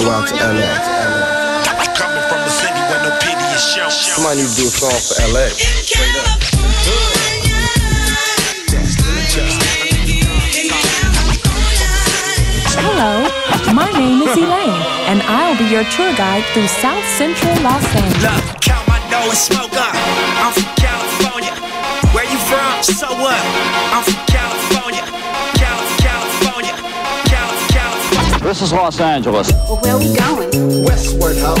Go out to LA. Coming from a city where no pity is shown. Somebody need to do a song for LA. Straight up. Hello, my name is Elaine, and I'll be your tour guide through South Central Los Angeles. Look, count my dough and smoke up. I'm from California. Where you from? So what? I'm from California. This is Los Angeles. Well, where are we going? Westward Ho.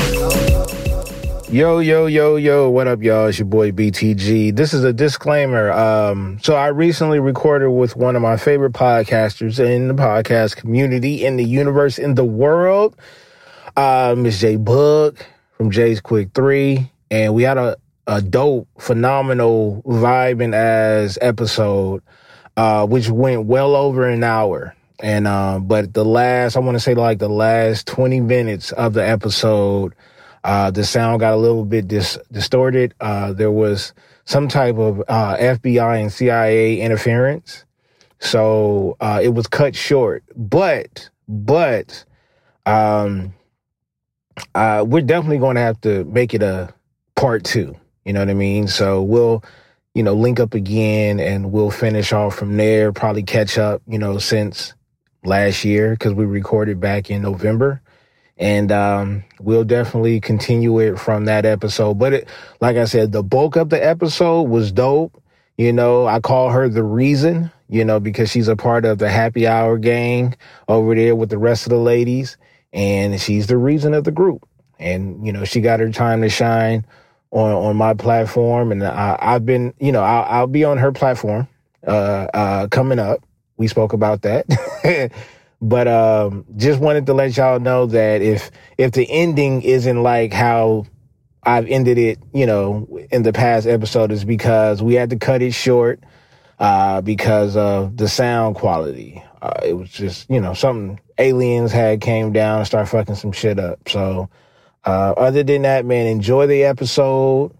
Yo, yo, yo, yo, what up, y'all? It's your boy BTG. This is a disclaimer. Um, so I recently recorded with one of my favorite podcasters in the podcast community, in the universe, in the world. Uh, Miss J Book from Jay's Quick Three. And we had a, a dope, phenomenal vibing as episode, uh, which went well over an hour. And uh, but the last, I want to say like the last 20 minutes of the episode, uh, the sound got a little bit dis- distorted. Uh, there was some type of uh, FBI and CIA interference, so uh, it was cut short. But but um, uh, we're definitely going to have to make it a part two. You know what I mean? So we'll you know link up again and we'll finish off from there. Probably catch up. You know since last year because we recorded back in November and um, we'll definitely continue it from that episode. But it, like I said, the bulk of the episode was dope. You know, I call her the reason, you know, because she's a part of the happy hour gang over there with the rest of the ladies, and she's the reason of the group. And you know, she got her time to shine on on my platform, and I, I've been, you know, I'll, I'll be on her platform uh, uh, coming up. We spoke about that. but um just wanted to let y'all know that if if the ending isn't like how I've ended it, you know, in the past episode is because we had to cut it short uh because of the sound quality. Uh, it was just, you know, something aliens had came down and started fucking some shit up. So uh other than that, man, enjoy the episode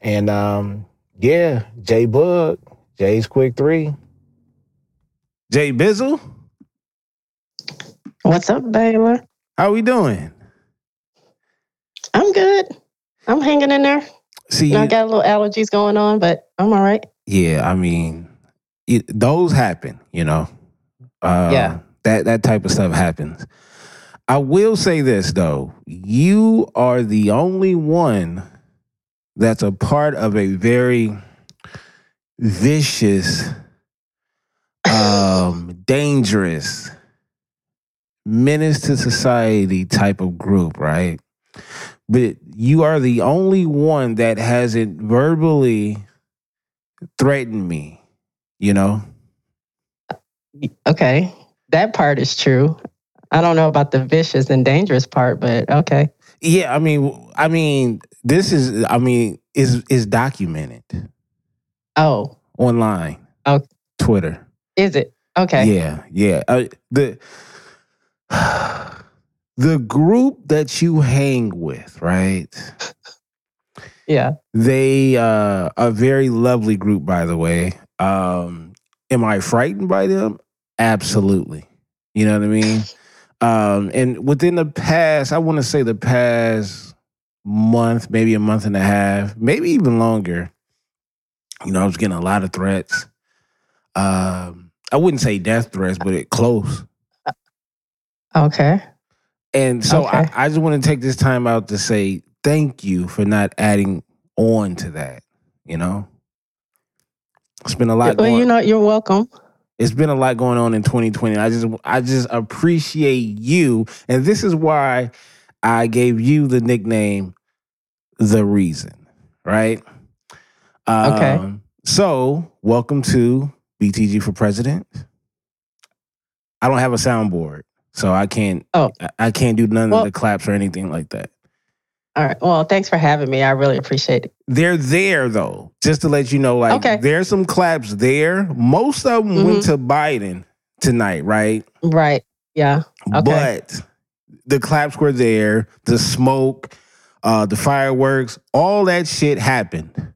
and um yeah, J Bug, Jay's Quick 3. Jay Bizzle, What's up, Baylor? how we doing? I'm good. I'm hanging in there. See, I got a little allergies going on, but I'm all right. Yeah, I mean, it, those happen, you know. Uh, Yeah. that that type of stuff happens. I will say this though, you are the only one that's a part of a very vicious, um, dangerous, menace to society type of group, right? But you are the only one that hasn't verbally threatened me, you know? Okay. That part is true. I don't know about the vicious and dangerous part, but okay. Yeah, I mean, I mean, this is, I mean, is is documented Oh, online, Oh. Twitter. Is it? Okay. Yeah, yeah. Uh, the the group that you hang with, right? Yeah. They uh a very lovely group, by the way. Um, am I frightened by them? Absolutely. You know what I mean? Um, and within the past, I want to say the past month, maybe a month and a half, maybe even longer, you know, I was getting a lot of threats. Um, I wouldn't say death threats, but it close. Okay. And so Okay. I, I just want to take this time out to say thank you for not adding on to that. You know, it's been a lot. Well, going, you know, you're welcome. it's been a lot going on in 2020. I just I just appreciate you, and this is why I gave you the nickname, the reason. Right. Okay. Um, So welcome to BTG for President. I don't have a soundboard, so I can't. Oh. I- can't do none Well- of the claps or anything like that. All right. Well, thanks for having me. I really appreciate it. They're there though, just to let you know. Like, Okay. there's some claps there. Most of them went to Biden tonight, right? Right. Yeah. Okay. But the claps were there. The smoke, uh, the fireworks, all that shit happened.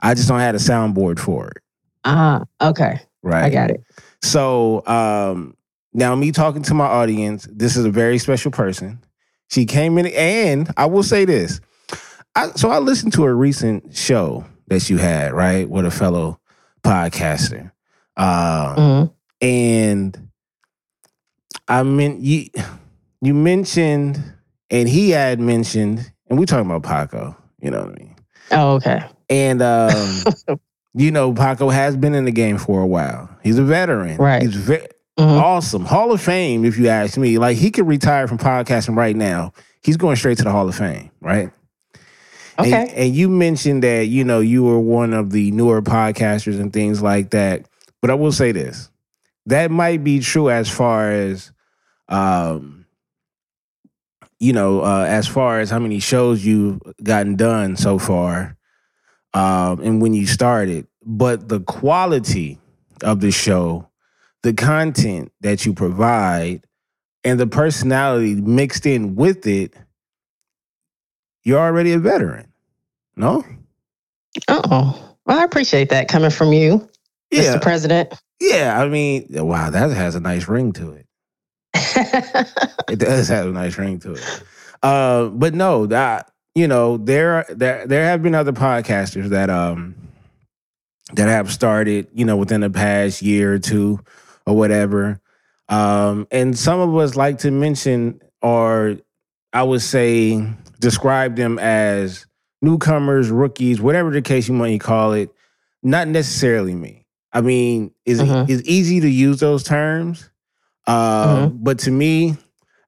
I just don't have a soundboard for it, Ah, okay. right? I got it. So um, now, me talking to my audience, this is a very special person. She came in, and I will say this. I, so I listened to a recent show that you had, right, with a fellow podcaster, uh, Mhm. and I mean you. You mentioned, and he had mentioned, and we talking about Paco. You know what I mean? Oh, okay. And um, you know, Paco has been in the game for a while. He's a veteran. Right. He's ve- Mhm. awesome. Hall of Fame, if you ask me. Like he could retire from podcasting right now. He's going straight to the Hall of Fame, right? And- Okay. And, you mentioned that, you know, you were one of the newer podcasters and things like that. But I will say this. That might be true as far as um you know, uh, as far as how many shows you've gotten done so far, um, and when you started, but the quality of the show, the content that you provide, and the personality mixed in with it, you're already a veteran. No? Uh oh, well, I appreciate that coming from you, Yeah. Mr. President. Yeah. I mean, wow, that has a nice ring to it. It does have a nice ring to it. Uh, but no, that you know, there there there have been other podcasters that um that have started, you know, within the past year or two or whatever. Um, and some of us like to mention or I would say describe them as newcomers, rookies, whatever the case you might call it. Not necessarily me. I mean, it's, Mhm. it's easy to use those terms. Uh, But to me,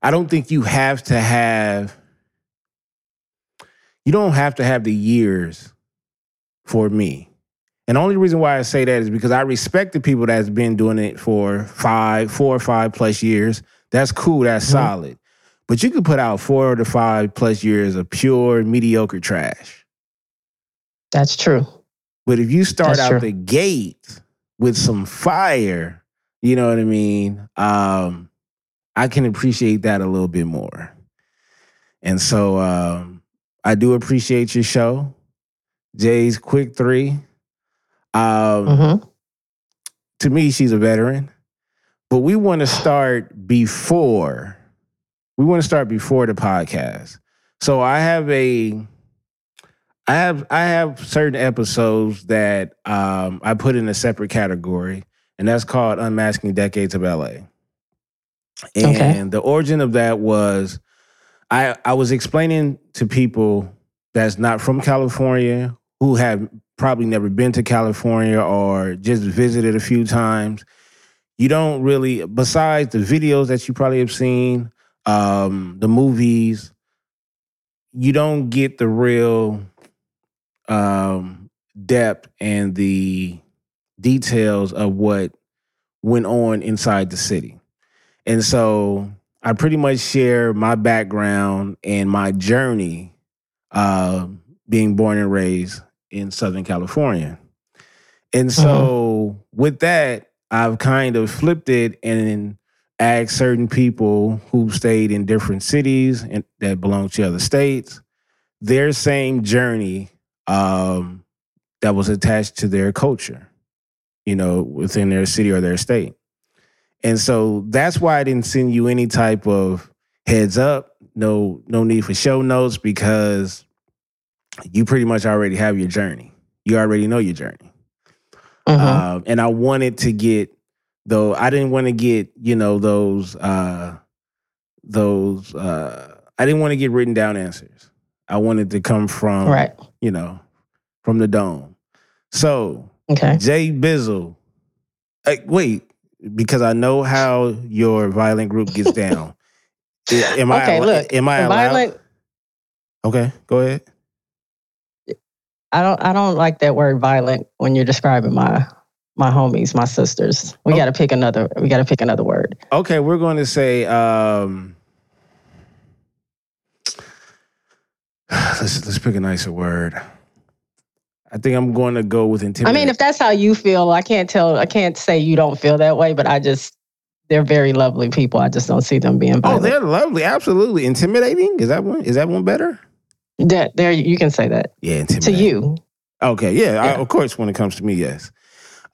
I don't think you have to have, you don't have to have the years for me. And the only reason why I say that is because I respect the people that's been doing it for five, four or five plus years. That's cool. That's Mhm. solid. But you could put out four to five plus years of pure mediocre trash. That's true. But if you start That's out true. the gate with some fire, you know what I mean? Um, I can appreciate that a little bit more. And so um, I do appreciate your show. Jay's quick three. Um, hmm to me, she's a veteran. But we want to start before. We want to start before the podcast. So I have a I have I have certain episodes that um, I put in a separate category, and that's called Unmasking Decades of LA. And Okay. the origin of that was I I was explaining to people that's not from California who have probably never been to California or just visited a few times. You don't really, besides the videos that you probably have seen, um, the movies, you don't get the real um, depth and the details of what went on inside the city. And so I pretty much share my background and my journey uh, being born and raised in Southern California. And so with that, I've kind of flipped it and asked certain people who stayed in different cities and that belong to other states their same journey um, that was attached to their culture, you know, within their city or their state. And so that's why I didn't send you any type of heads up, no no need for show notes because you pretty much already have your journey. You already know your journey. Um, and I wanted to get though I didn't want to get you know those uh, those uh, I didn't want to get written down answers. I wanted to come from right. you know from the dome. So Okay. Jay Bizzle, uh, wait because I know how your violent group gets down. Am I Okay, look, Am I allowed? violent. Okay, go ahead. I don't. I don't like that word violent when you're describing my my homies, my sisters. We Oh. got to pick another. We got to pick another word. Okay, we're going to say um let's let's pick a nicer word. I think I'm going to go with intimidating. I mean, if that's how you feel, I can't tell. I can't say you don't feel that way, but I just they're very lovely people. I just don't see them being oh, they're lovely, absolutely intimidating. Is that one? Is that one better? That there, you can say that Yeah, intimidating. to you. Okay, yeah, I, of course. When it comes to me, yes.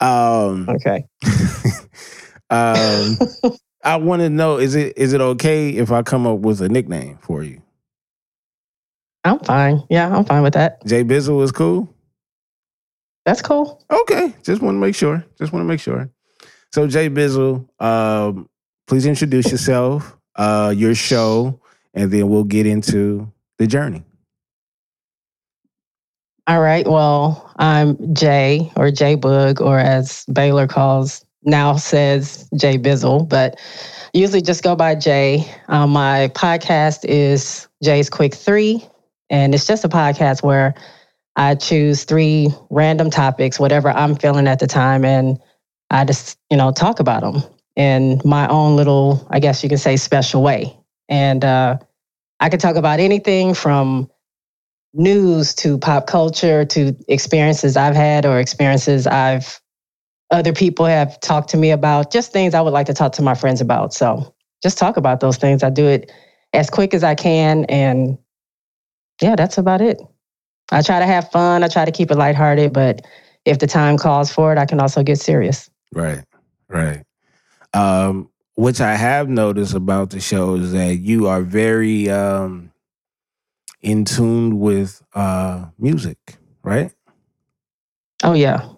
Um, Okay. um, I want to know is it is it okay if I come up with a nickname for you? I'm fine. Yeah, I'm fine with that. Jay Bizzle is cool. That's cool. Okay, just want to make sure. Just want to make sure. So Jay Bizzle, um, please introduce yourself, uh, your show, and then we'll get into the journey. All right. Well, I'm Jay or Jay Boog, or as Baylor calls now says Jay Bizzle, but usually just go by Jay. Um, my podcast is Jay's Quick Three, and it's just a podcast where I choose three random topics, whatever I'm feeling at the time, and I just, you know, talk about them in my own little, I guess you can say, special way. And uh, I can talk about anything from news to pop culture to experiences I've had or experiences I've other people have talked to me about, just things I would like to talk to my friends about. So just talk about those things. I do it as quick as I can. And yeah, that's about it. I try to have fun. I try to keep it lighthearted, but if the time calls for it, I can also get serious. Right, right. Um, which I have noticed about the show is that you are very um, in tune with uh, music, right? Oh yeah,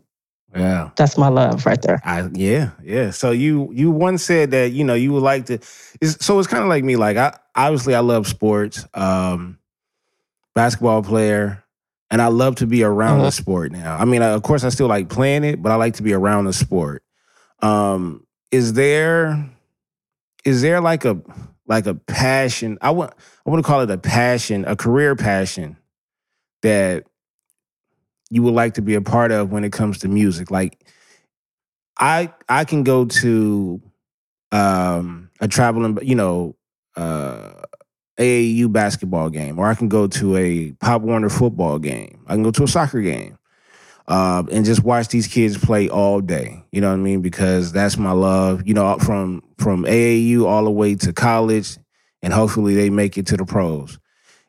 Yeah. that's my love right there. I yeah, yeah. So you you once said that, you know, you would like to it's, so it's kind of like me like I obviously I love sports. Um basketball player and I love to be around the Mhm. sport now. I mean, of course I still like playing it, but I like to be around the sport. Um is there is there like a like a passion? I want I want to call it a passion, a career passion that you would like to be a part of when it comes to music. Like I I can go to um a traveling, you know, uh AAU basketball game, or I can go to a Pop Warner football game. I can go to a soccer game. Uh, and just watch these kids play all day. You know what I mean? Because that's my love. You know, from from AAU all the way to college, and hopefully they make it to the pros.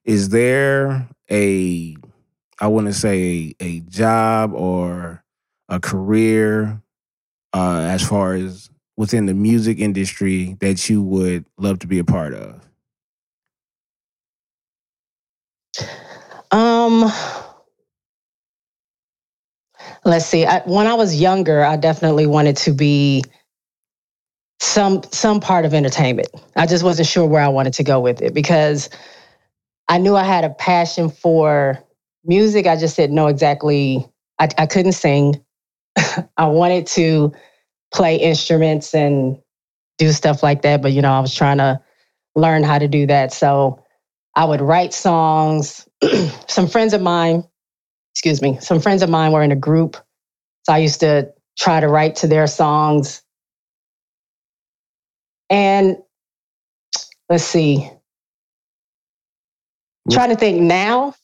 Is there a, I want to say a, job or a career, uh, as far as within the music industry that you would love to be a part of? Um, let's see. I, when I was younger, I definitely wanted to be some some part of entertainment. I just wasn't sure where I wanted to go with it because I knew I had a passion for music. I just didn't know exactly. I, I couldn't sing. I wanted to play instruments and do stuff like that, but you know, I was trying to learn how to do that. So I would write songs. some friends of mine, excuse me, some friends of mine were in a group. So I used to try to write to their songs. And let's see, trying to think now.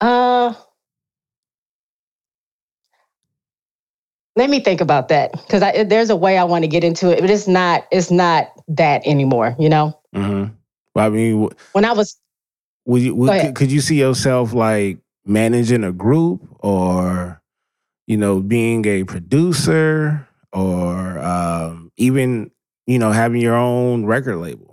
Uh, let me think about that because there's a way I want to get into it, but it's not. It's not that anymore. You know, Mm-hmm. I mean, when I was would you would, could, could you see yourself like managing a group or you know being a producer or um, even you know having your own record label?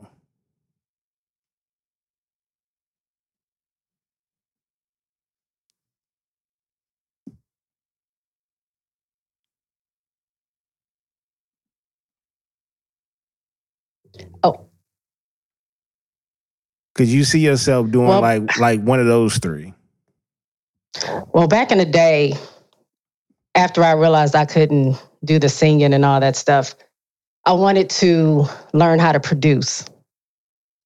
oh Could you see yourself doing Well- like like one of those three? Well, back in the day, after I realized I couldn't do the singing and all that stuff, I wanted to learn how to produce.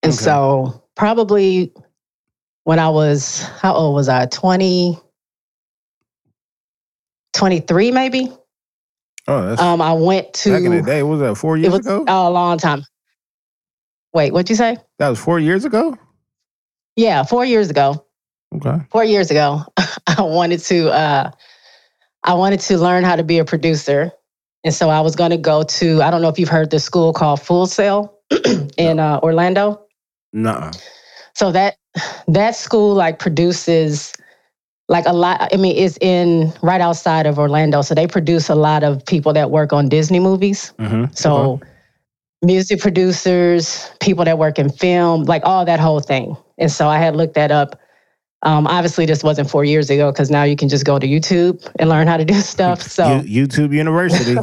And Okay. so, probably when I was, how old was I? 20, 23 maybe? Oh, that's Um, I went to, back in the day. What was that four it years was ago? Oh, a long time. Wait, what'd you say? that was four years ago. Yeah, four years ago. Okay. four years ago, I wanted to uh, I wanted to learn how to be a producer, and so I was going to go to I don't know if you've heard this school called Full Sail in uh, Orlando. Nuh-uh. So that that school like produces like a lot. I mean, it's in right outside of Orlando, so they produce a lot of people that work on Disney movies. Mm-hmm. So, music producers, people that work in film, like all that whole thing. And so I had looked that up. Um, obviously, this wasn't four years ago because now you can just go to YouTube and learn how to do stuff. So You- YouTube University.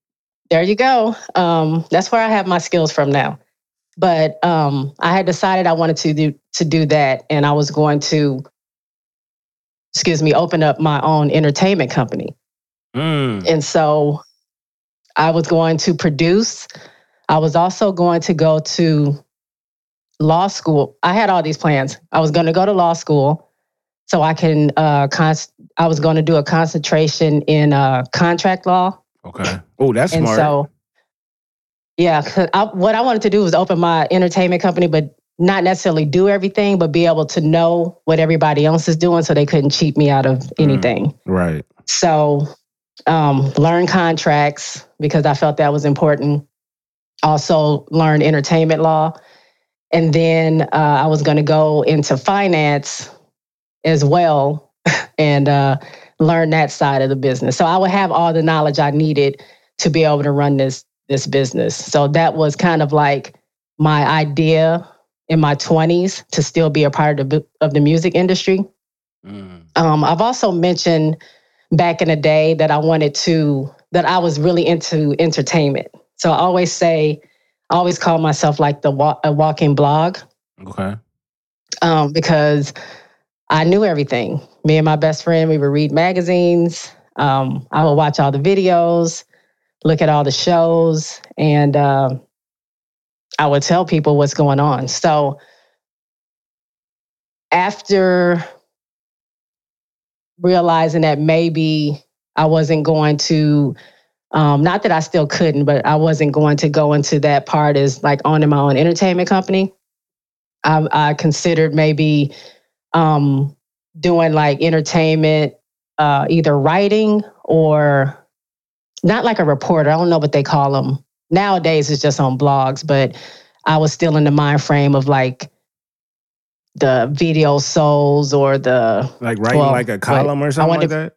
there you go. Um, that's where I have my skills from now. But um, I had decided I wanted to do to do that, and I was going to, excuse me, open up my own entertainment company. mm. And so I was going to produce. I was also going to go to law school. I had all these plans. I was going to go to law school so I can, uh, cons- I was going to do a concentration in uh, contract law. Okay. Oh, that's and smart. so, yeah, I, what I wanted to do was open my entertainment company, but not necessarily do everything, but be able to know what everybody else is doing so they couldn't cheat me out of anything. right. So, um, learn contracts because I felt that was important. Also, learn entertainment law. And then uh, I was going to go into finance as well and uh, learn that side of the business. So I would have all the knowledge I needed to be able to run this this business. So that was kind of like my idea in my 20s to still be a part of the, of the music industry. Mm. Um, I've also mentioned back in the day that I wanted to, that I was really into entertainment. So I always say, I always call myself like the a walking blog Okay. um, because I knew everything. Me and my best friend, we would read magazines. Um, I would watch all the videos, look at all the shows, and um I would tell people what's going on. So after realizing that maybe I wasn't going to, um, not that I still couldn't, but I wasn't going to go into that part as like owning my own entertainment company. I, I considered maybe um, doing like entertainment, uh, either writing or not like a reporter. I don't know what they call them nowadays. It's just on blogs, but I was still in the mind frame of like the video souls or the Like writing Well, like a column or something like that.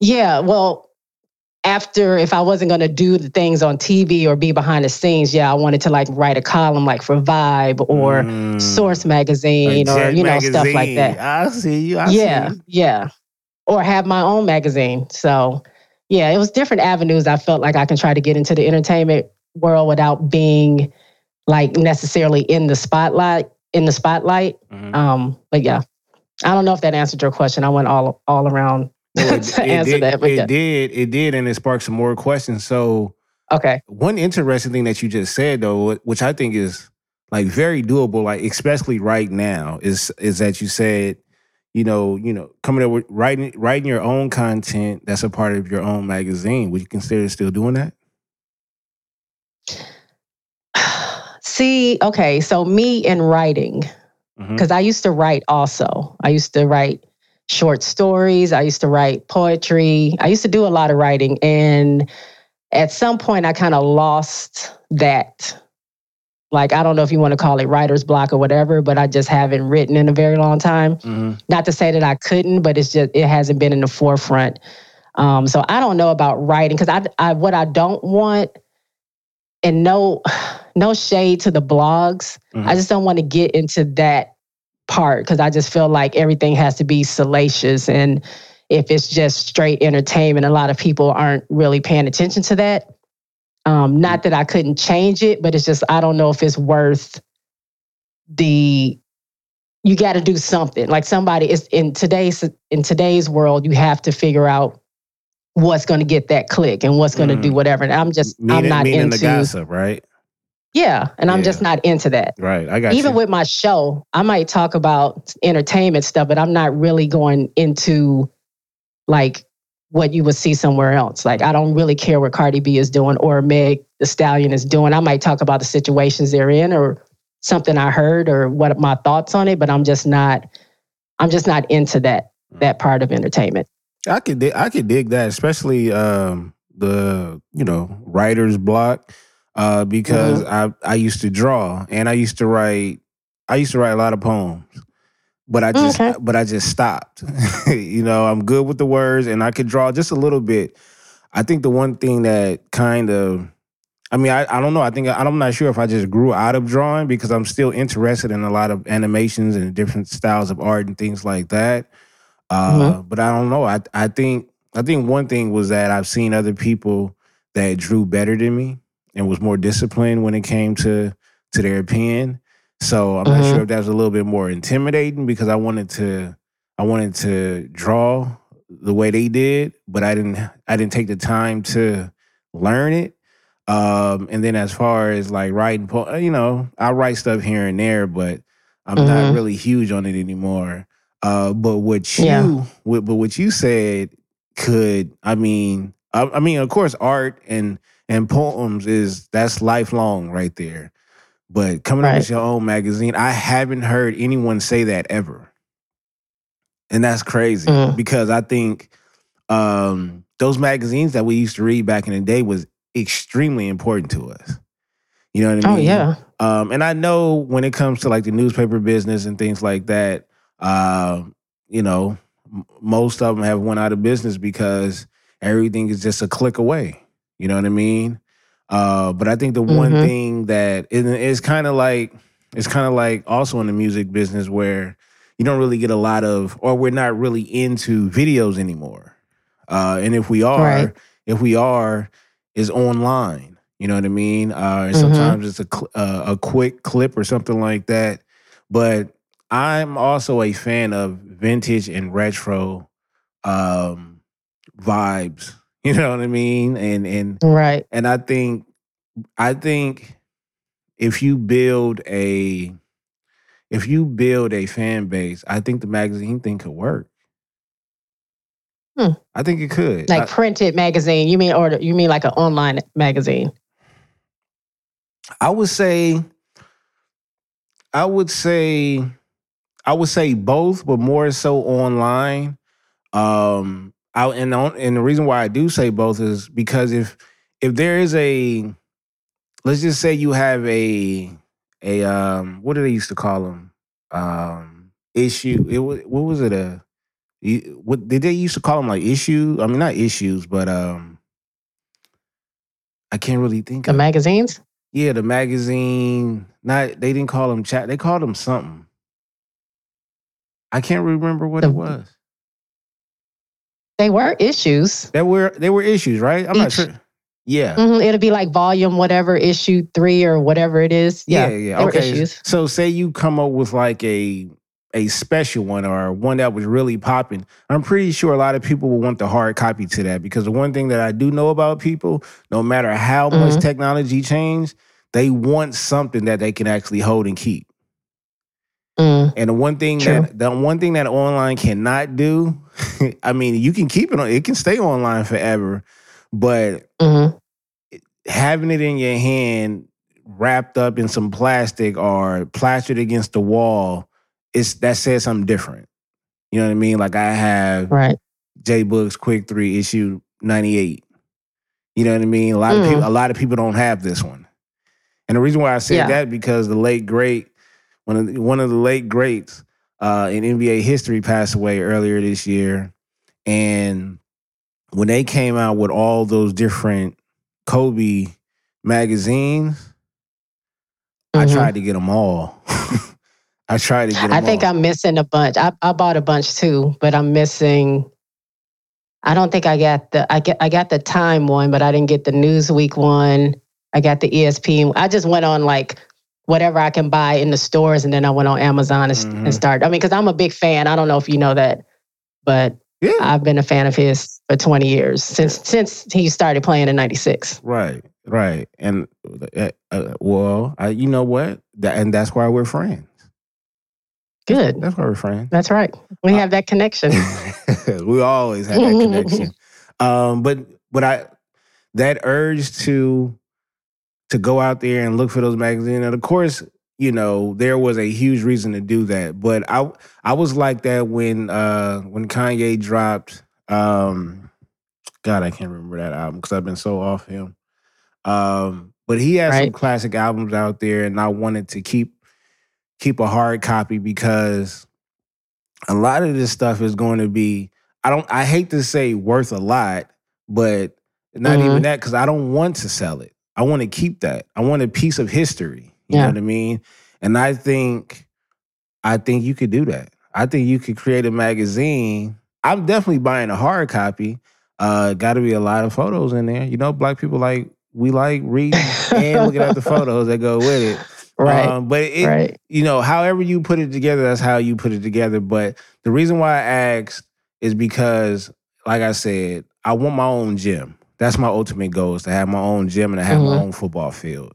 Yeah, well, after if I wasn't going to do the things on TV or be behind the scenes, yeah, I wanted to like write a column like for Vibe or Mm. Source Magazine or Jet you know stuff like that. I see you. I yeah, see you. yeah, or have my own magazine. So yeah, it was different avenues. I felt like I can try to get into the entertainment world without being like necessarily in the spotlight. In the spotlight, Mhm. um, but yeah, I don't know if that answered your question. I went all all around Well, to answer did, that, but it yeah. did. It did, and it sparked some more questions. So Okay. one interesting thing that you just said though, which I think is like very doable, like especially right now, is is that you said, you know, you know, coming up with writing writing your own content that's a part of your own magazine. Would you consider still doing that? See, okay, so me in writing, mm-hmm. because I used to write also. I used to write short stories, I used to write poetry, I used to do a lot of writing. And at some point, I kind of lost that. Like, I don't know if you want to call it writer's block or whatever, but I just haven't written in a very long time. Mhm. Not to say that I couldn't, but it's just, it hasn't been in the forefront. Um, so I don't know about writing because I, I, what I don't want, and no, no shade to the blogs. Mhm. I just don't want to get into that part because I just feel like everything has to be salacious. And if it's just straight entertainment, a lot of people aren't really paying attention to that. Um, not that I couldn't change it, but it's just, I don't know if it's worth the, you got to do something like somebody is in today's, in today's world, you have to figure out what's going to get that click and what's going to do Mm. whatever. And I'm just, I'm not meaning into, the gossip, right? Yeah. And I'm Yeah. just not into that Right. I got even you. with my show, I might talk about entertainment stuff, but I'm not really going into like what you would see somewhere else. Like I don't really care what Cardi B is doing or Meg Thee Stallion is doing. I might talk about the situations they're in or something I heard or what my thoughts on it, but I'm just not I'm just not into that that part of entertainment. I could I could dig that, especially um, the you know writer's block, uh, because Mm-hmm. I I used to draw and I used to write I used to write a lot of poems. but I just Okay. but I just stopped. you know, I'm good with the words and I could draw just a little bit. I think the one thing that kind of I mean, I, I don't know. I think I'm not sure if I just grew out of drawing because I'm still interested in a lot of animations and different styles of art and things like that. Uh, But I don't know. I I think I think one thing was that I've seen other people that drew better than me and was more disciplined when it came to to their pen. So I'm not Mhm. sure if that was a little bit more intimidating because I wanted to I wanted to draw the way they did, but I didn't I didn't take the time to learn it. Um, and then as far as like writing, po- you know, I write stuff here and there, but I'm not Mhm. really huge on it anymore. Uh, but what you, Yeah. what, but what you said could, I mean, I, I mean, of course, art and and poems is that's lifelong right there. But coming up Right. with your own magazine, I haven't heard anyone say that ever, and that's crazy Mm. because I think um, those magazines that we used to read back in the day was extremely important to us. You know what I mean? Oh mean? yeah. Um, and I know when it comes to like the newspaper business and things like that, uh, you know, m- most of them have went out of business because everything is just a click away. You know what I mean? Uh, but I think the one Mhm. thing that is, it's kind of like it's kind of like also in the music business where you don't really get a lot of, or we're not really into videos anymore. Uh, and if we are, Right. if we are, is online. You know what I mean? Uh, and Mhm. sometimes it's a uh, a quick clip or something like that. But I'm also a fan of vintage and retro um, vibes. You know what I mean? And and Right. and I think I think if you build a if you build a fan base, I think the magazine thing could work. Hmm. I think it could. Like I- printed magazine. You mean or you mean like an online magazine? I would say, I would say, I would say both, but more so online. Um, I and on, and the reason why I do say both is because if if there is a, let's just say you have a a um, what do they used to call them? Um, issue. It was what was it a? What did they used to call them like issue? I mean, not issues, but um, I can't really think The of. magazines? Yeah, the magazine. Not they didn't call them chat. They called them something. I can't remember what The- it was. They were issues. There were there were issues, right? I'm not sure. Yeah. hmm It'll be like volume, whatever, issue three or whatever it is. Yeah, Yeah. yeah. They Okay. issues. So say you come up with like a a special one or one that was really popping. I'm pretty sure a lot of people will want the hard copy to that because the one thing that I do know about people, no matter how much Mhm. technology changed, they want something that they can actually hold and keep. Mm. And the one thing True. that the one thing that online cannot do, I mean, you can keep it on, it can stay online forever, but hmm having it in your hand wrapped up in some plastic or plastered against the wall, it's that says something different. You know what I mean? Like I have Right. J Books Quick Three issue ninety eight. You know what I mean? A lot of Mm. people, a lot of people don't have this one, and the reason why I say Yeah. that because the late great one of the, one of the late greats uh, in NBA history passed away earlier this year, and when they came out with all those different Kobe magazines, I Mhm. tried to get them all. I tried to get them I think all. I'm missing a bunch. I, I bought a bunch too, but I'm missing. I don't think I got the I get I got the Time one, but I didn't get the Newsweek one. I got the ESPN. I just went on like whatever I can buy in the stores, and then I went on Amazon and, Mhm. and started. I mean, because I'm a big fan. I don't know if you know that, but yeah, I've been a fan of his for 20 years since since he started playing in '96. right, right, and uh, uh, well, I, you know what, that, and that's why we're friends. Good. That's why we're friends. That's right. We Uh, have that connection. we always have that connection. Um, but but I that urge to to go out there and look for those magazines, and of course, you know, there was a huge reason to do that. But I I was like that when uh when Kanye dropped um God, I can't remember that album because I've been so off him. Um, but he has some classic albums out there, and I wanted to keep keep a hard copy because a lot of this stuff is going to be I don't I hate to say worth a lot, but not Mhm. even that because I don't want to sell it. I want to keep that. I want a piece of history. You know what I mean? And I think I think you could do that. I think you could create a magazine. I'm definitely buying a hard copy. Uh gotta be a lot of photos in there. You know, black people like we like reading and looking at the photos that go with it. Right. Um, but it, right. you know, however you put it together, that's how you put it together. But the reason why I asked is because, like I said, I want my own gym. That's my ultimate goal is to have my own gym and to have my Mhm. own football field.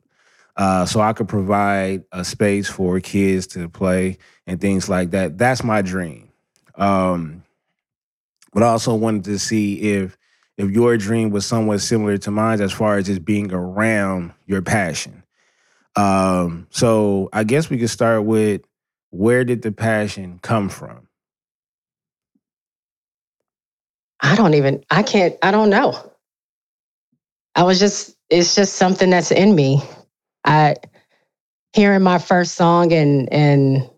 Uh, so I could provide a space for kids to play and things like that. That's my dream. Um, but I also wanted to see if if your dream was somewhat similar to mine as far as just being around your passion. Um, so I guess we could start with where did the passion come from? I don't even, I can't, I don't know. I was just, it's just something that's in me. I, hearing my first song and, and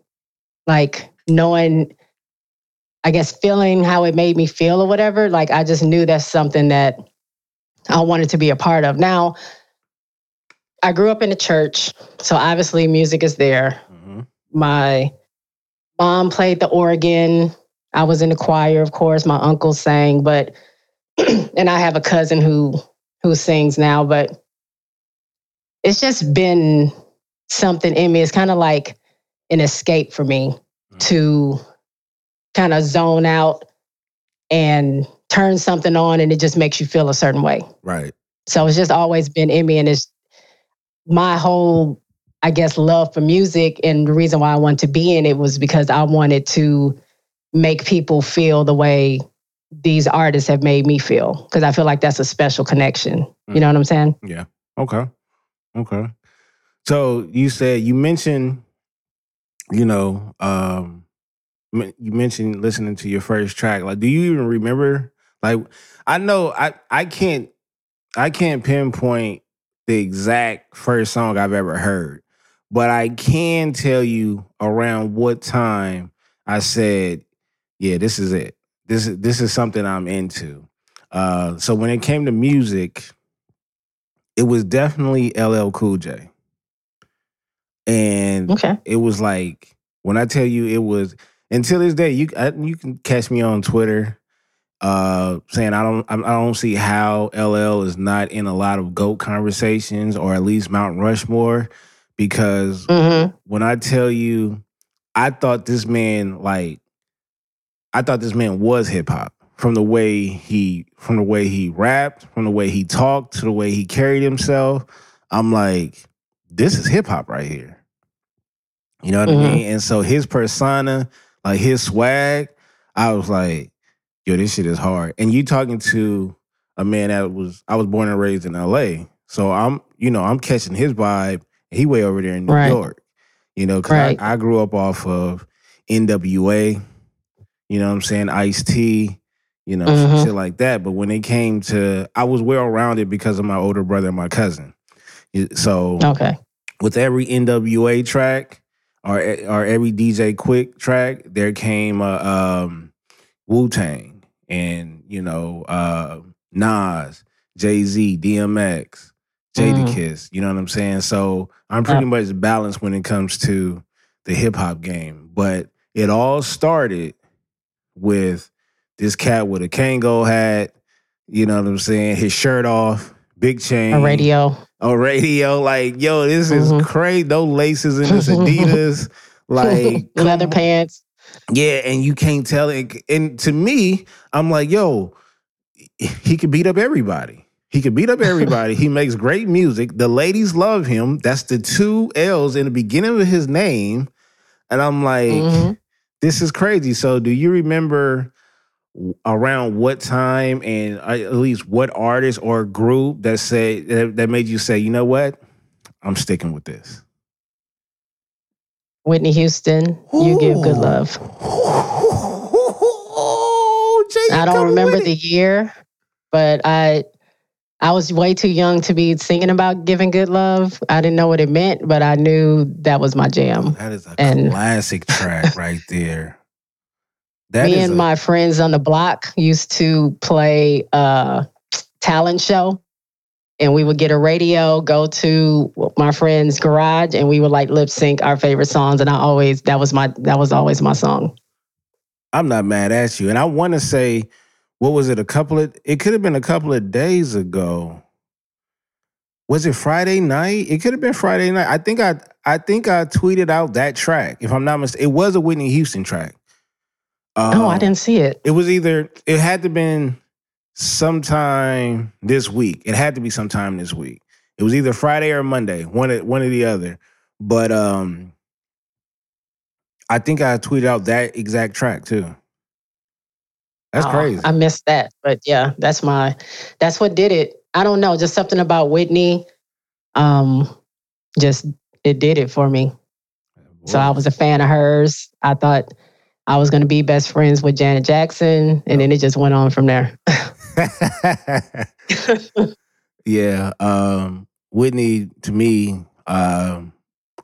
like knowing, I guess feeling how it made me feel or whatever, like I just knew that's something that I wanted to be a part of. Now, I grew up in the church, so obviously music is there. Mhm. My mom played the organ. I was in the choir, of course. My uncle sang, but and I have a cousin who who sings now, but it's just been something in me. It's kind of like an escape for me mm. to kind of zone out and turn something on and it just makes you feel a certain way. Right. So it's just always been in me and it's my whole, I guess, love for music. And the reason why I wanted to be in it was because I wanted to make people feel the way these artists have made me feel. Because I feel like that's a special connection. You know what I'm saying? Yeah. Okay. Okay. So you said you mentioned, you know, um, you mentioned listening to your first track. Like, do you even remember? Like, I know I I can't I can't pinpoint the exact first song I've ever heard, but I can tell you around what time I said, "Yeah, this is it. This is this is something I'm into." Uh, so when it came to music, it was definitely LL Cool J. And Okay. it was like when I tell you it was until this day you I, you can catch me on Twitter uh saying I don't I don't see how LL is not in a lot of goat conversations or at least Mount Rushmore because hmm when I tell you I thought this man like I thought this man was hip hop from the way he from the way he rapped, from the way he talked, to the way he carried himself. I'm like, this is hip hop right here. You know what Mhm. I mean? And so his persona, like his swag, I was like, yo, this shit is hard. And you talking to a man that was I was born and raised in LA. So I'm, you know, I'm catching his vibe. He way over there in New Right. York. You know, because Right. I, I grew up off of NWA, you know what I'm saying, Ice T, you know, Mhm. shit like that. But when it came to I was well rounded because of my older brother and my cousin. So Okay. with every NWA track or or every DJ Quik track, there came a um, Wu Tang and you know uh, Nas, Jay Z, DMX, Jadakiss. You know what I'm saying? So I'm pretty much balanced when it comes to the hip hop game. But it all started with this cat with a Kangol hat. You know what I'm saying? His shirt off, big chain, A radio. a radio. Like, yo, this is Mhm. crazy. No laces in this Adidas. Like, leather pants. Yeah, and you can't tell it. And to me, I'm like, yo, he could beat up everybody. He could beat up everybody. he makes great music. The ladies love him. That's the two L's in the beginning of his name. And I'm like, Mhm. This is crazy. So, do you remember around what time and uh, at least what artist or group that said that, made you say, you know what, I'm sticking with this? Whitney Houston. You give good love. Oh, Jay, you I don't remember the year, but I I was way too young to be singing about giving good love. I didn't know what it meant, but I knew that was my jam. That is a and- classic track right there. That Me and a- my friends on the block used to play a talent show. And we would get a radio, go to my friend's garage, and we would like lip sync our favorite songs. And I always that was my that was always my song. I'm not mad at you. And I want to say, what was it? A couple of, it could have been a couple of days ago. Was it Friday night? It could have been Friday night. I think I, I think I tweeted out that track. If I'm not mistaken, it was a Whitney Houston track. oh, I Um, didn't see it. It was either, it had to been sometime this week. It had to be sometime this week. It was either Friday or Monday, one one or the other. But um, I think I tweeted out that exact track too. That's Oh, crazy. I missed that. But yeah, that's my that's what did it. I don't know, just something about Whitney. Um, just it did it for me. So I was a fan of hers. I thought I was gonna be best friends with Janet Jackson, and then it just went on from there. yeah. Um, Whitney, to me, um,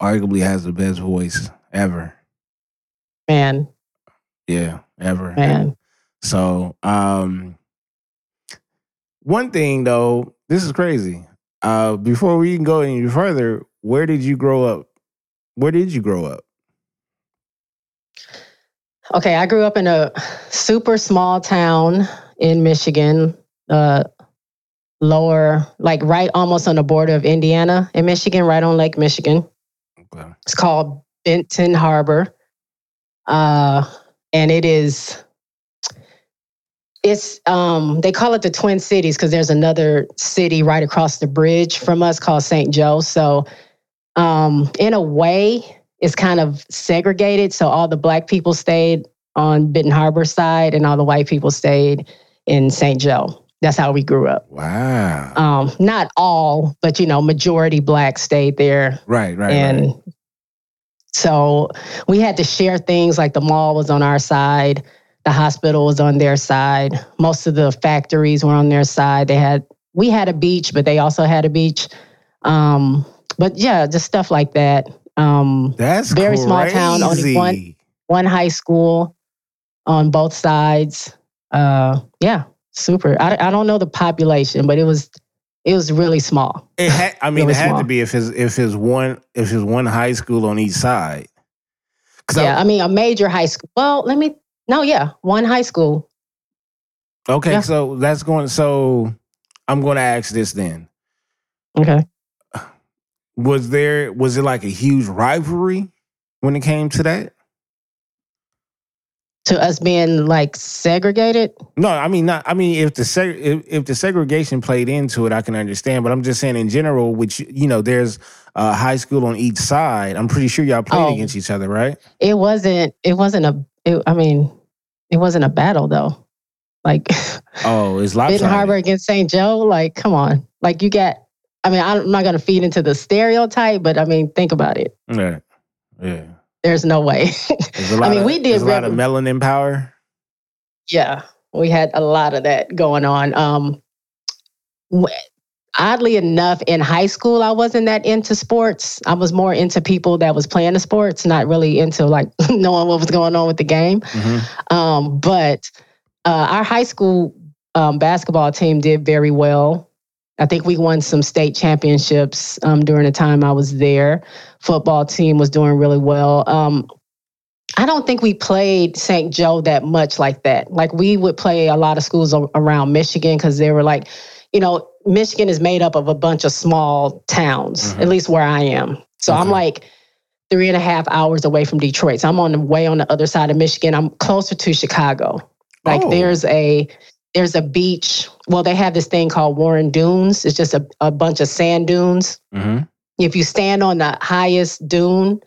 arguably has the best voice ever. Man, Yeah, ever. man. So, um, one thing though, this is crazy. Uh, before we can go any further, where did you grow up? Where did you grow up? Okay, I grew up in a super small town in Michigan, uh, lower, like right almost on the border of Indiana in Michigan, right on Lake Michigan. Okay. It's called Benton Harbor. Uh, and it is it's um they call it the Twin Cities because there's another city right across the bridge from us called St. Joe. So um in a way it's kind of segregated. So all the black people stayed on Benton Harbor side and all the white people stayed in St. Joe. That's how we grew up. Wow. Um, not all, but you know, majority black stayed there right, right, and right. so we had to share things like the mall was on our side, the hospital was on their side, most of the factories were on their side. They had we had a beach, but they also had a beach. Um, but yeah, just stuff like that. Um, That's very small town, only one- one high school on both sides. Uh, yeah, super. I, I don't know the population, but it was it was really small. It had, I mean, Really it had small. to be if his if his one if his one high school on each side. 'Cause I- Yeah, I mean a major high school. Well, let me no, yeah, one high school. okay, Yeah. so that's going. So I'm going to ask this then: Okay. Was there was it like a huge rivalry when it came to that? To us being like segregated. No, I mean not. I mean, if the seg- if, if the segregation played into it, I can understand. But I'm just saying in general, which you know, there's a high school on each side. I'm pretty sure y'all played Oh. against each other, right? It wasn't. It wasn't a. It, I mean, it wasn't a battle though. Like Oh, it's Benton lopsided. Harbor against St. Joe. Like, come on. Like you got. I mean, I'm not gonna feed into the stereotype, but I mean, think about it. Yeah, yeah. There's no way. There's a lot mean, of, we did there's a lot of melanin power. yeah, we had a lot of that going on. Um, oddly enough, in high school, I wasn't that into sports. I was more into people that was playing the sports, not really into like knowing what was going on with the game. Mhm. Um, but uh, our high school um, basketball team did very well. I think we won some state championships um, during the time I was there. Football team was doing really well. Um, I don't think we played St. Joe that much like that. Like we would play a lot of schools around Michigan because they were like, you know, Michigan is made up of a bunch of small towns, Mhm. at least where I am. So I'm like three and a half hours away from Detroit. So I'm on the way on the other side of Michigan. I'm closer to Chicago. Like Oh. there's a there's a beach. Well, they have this thing called Warren Dunes. It's just a, a bunch of sand dunes. Mhm. If you stand on the highest dune,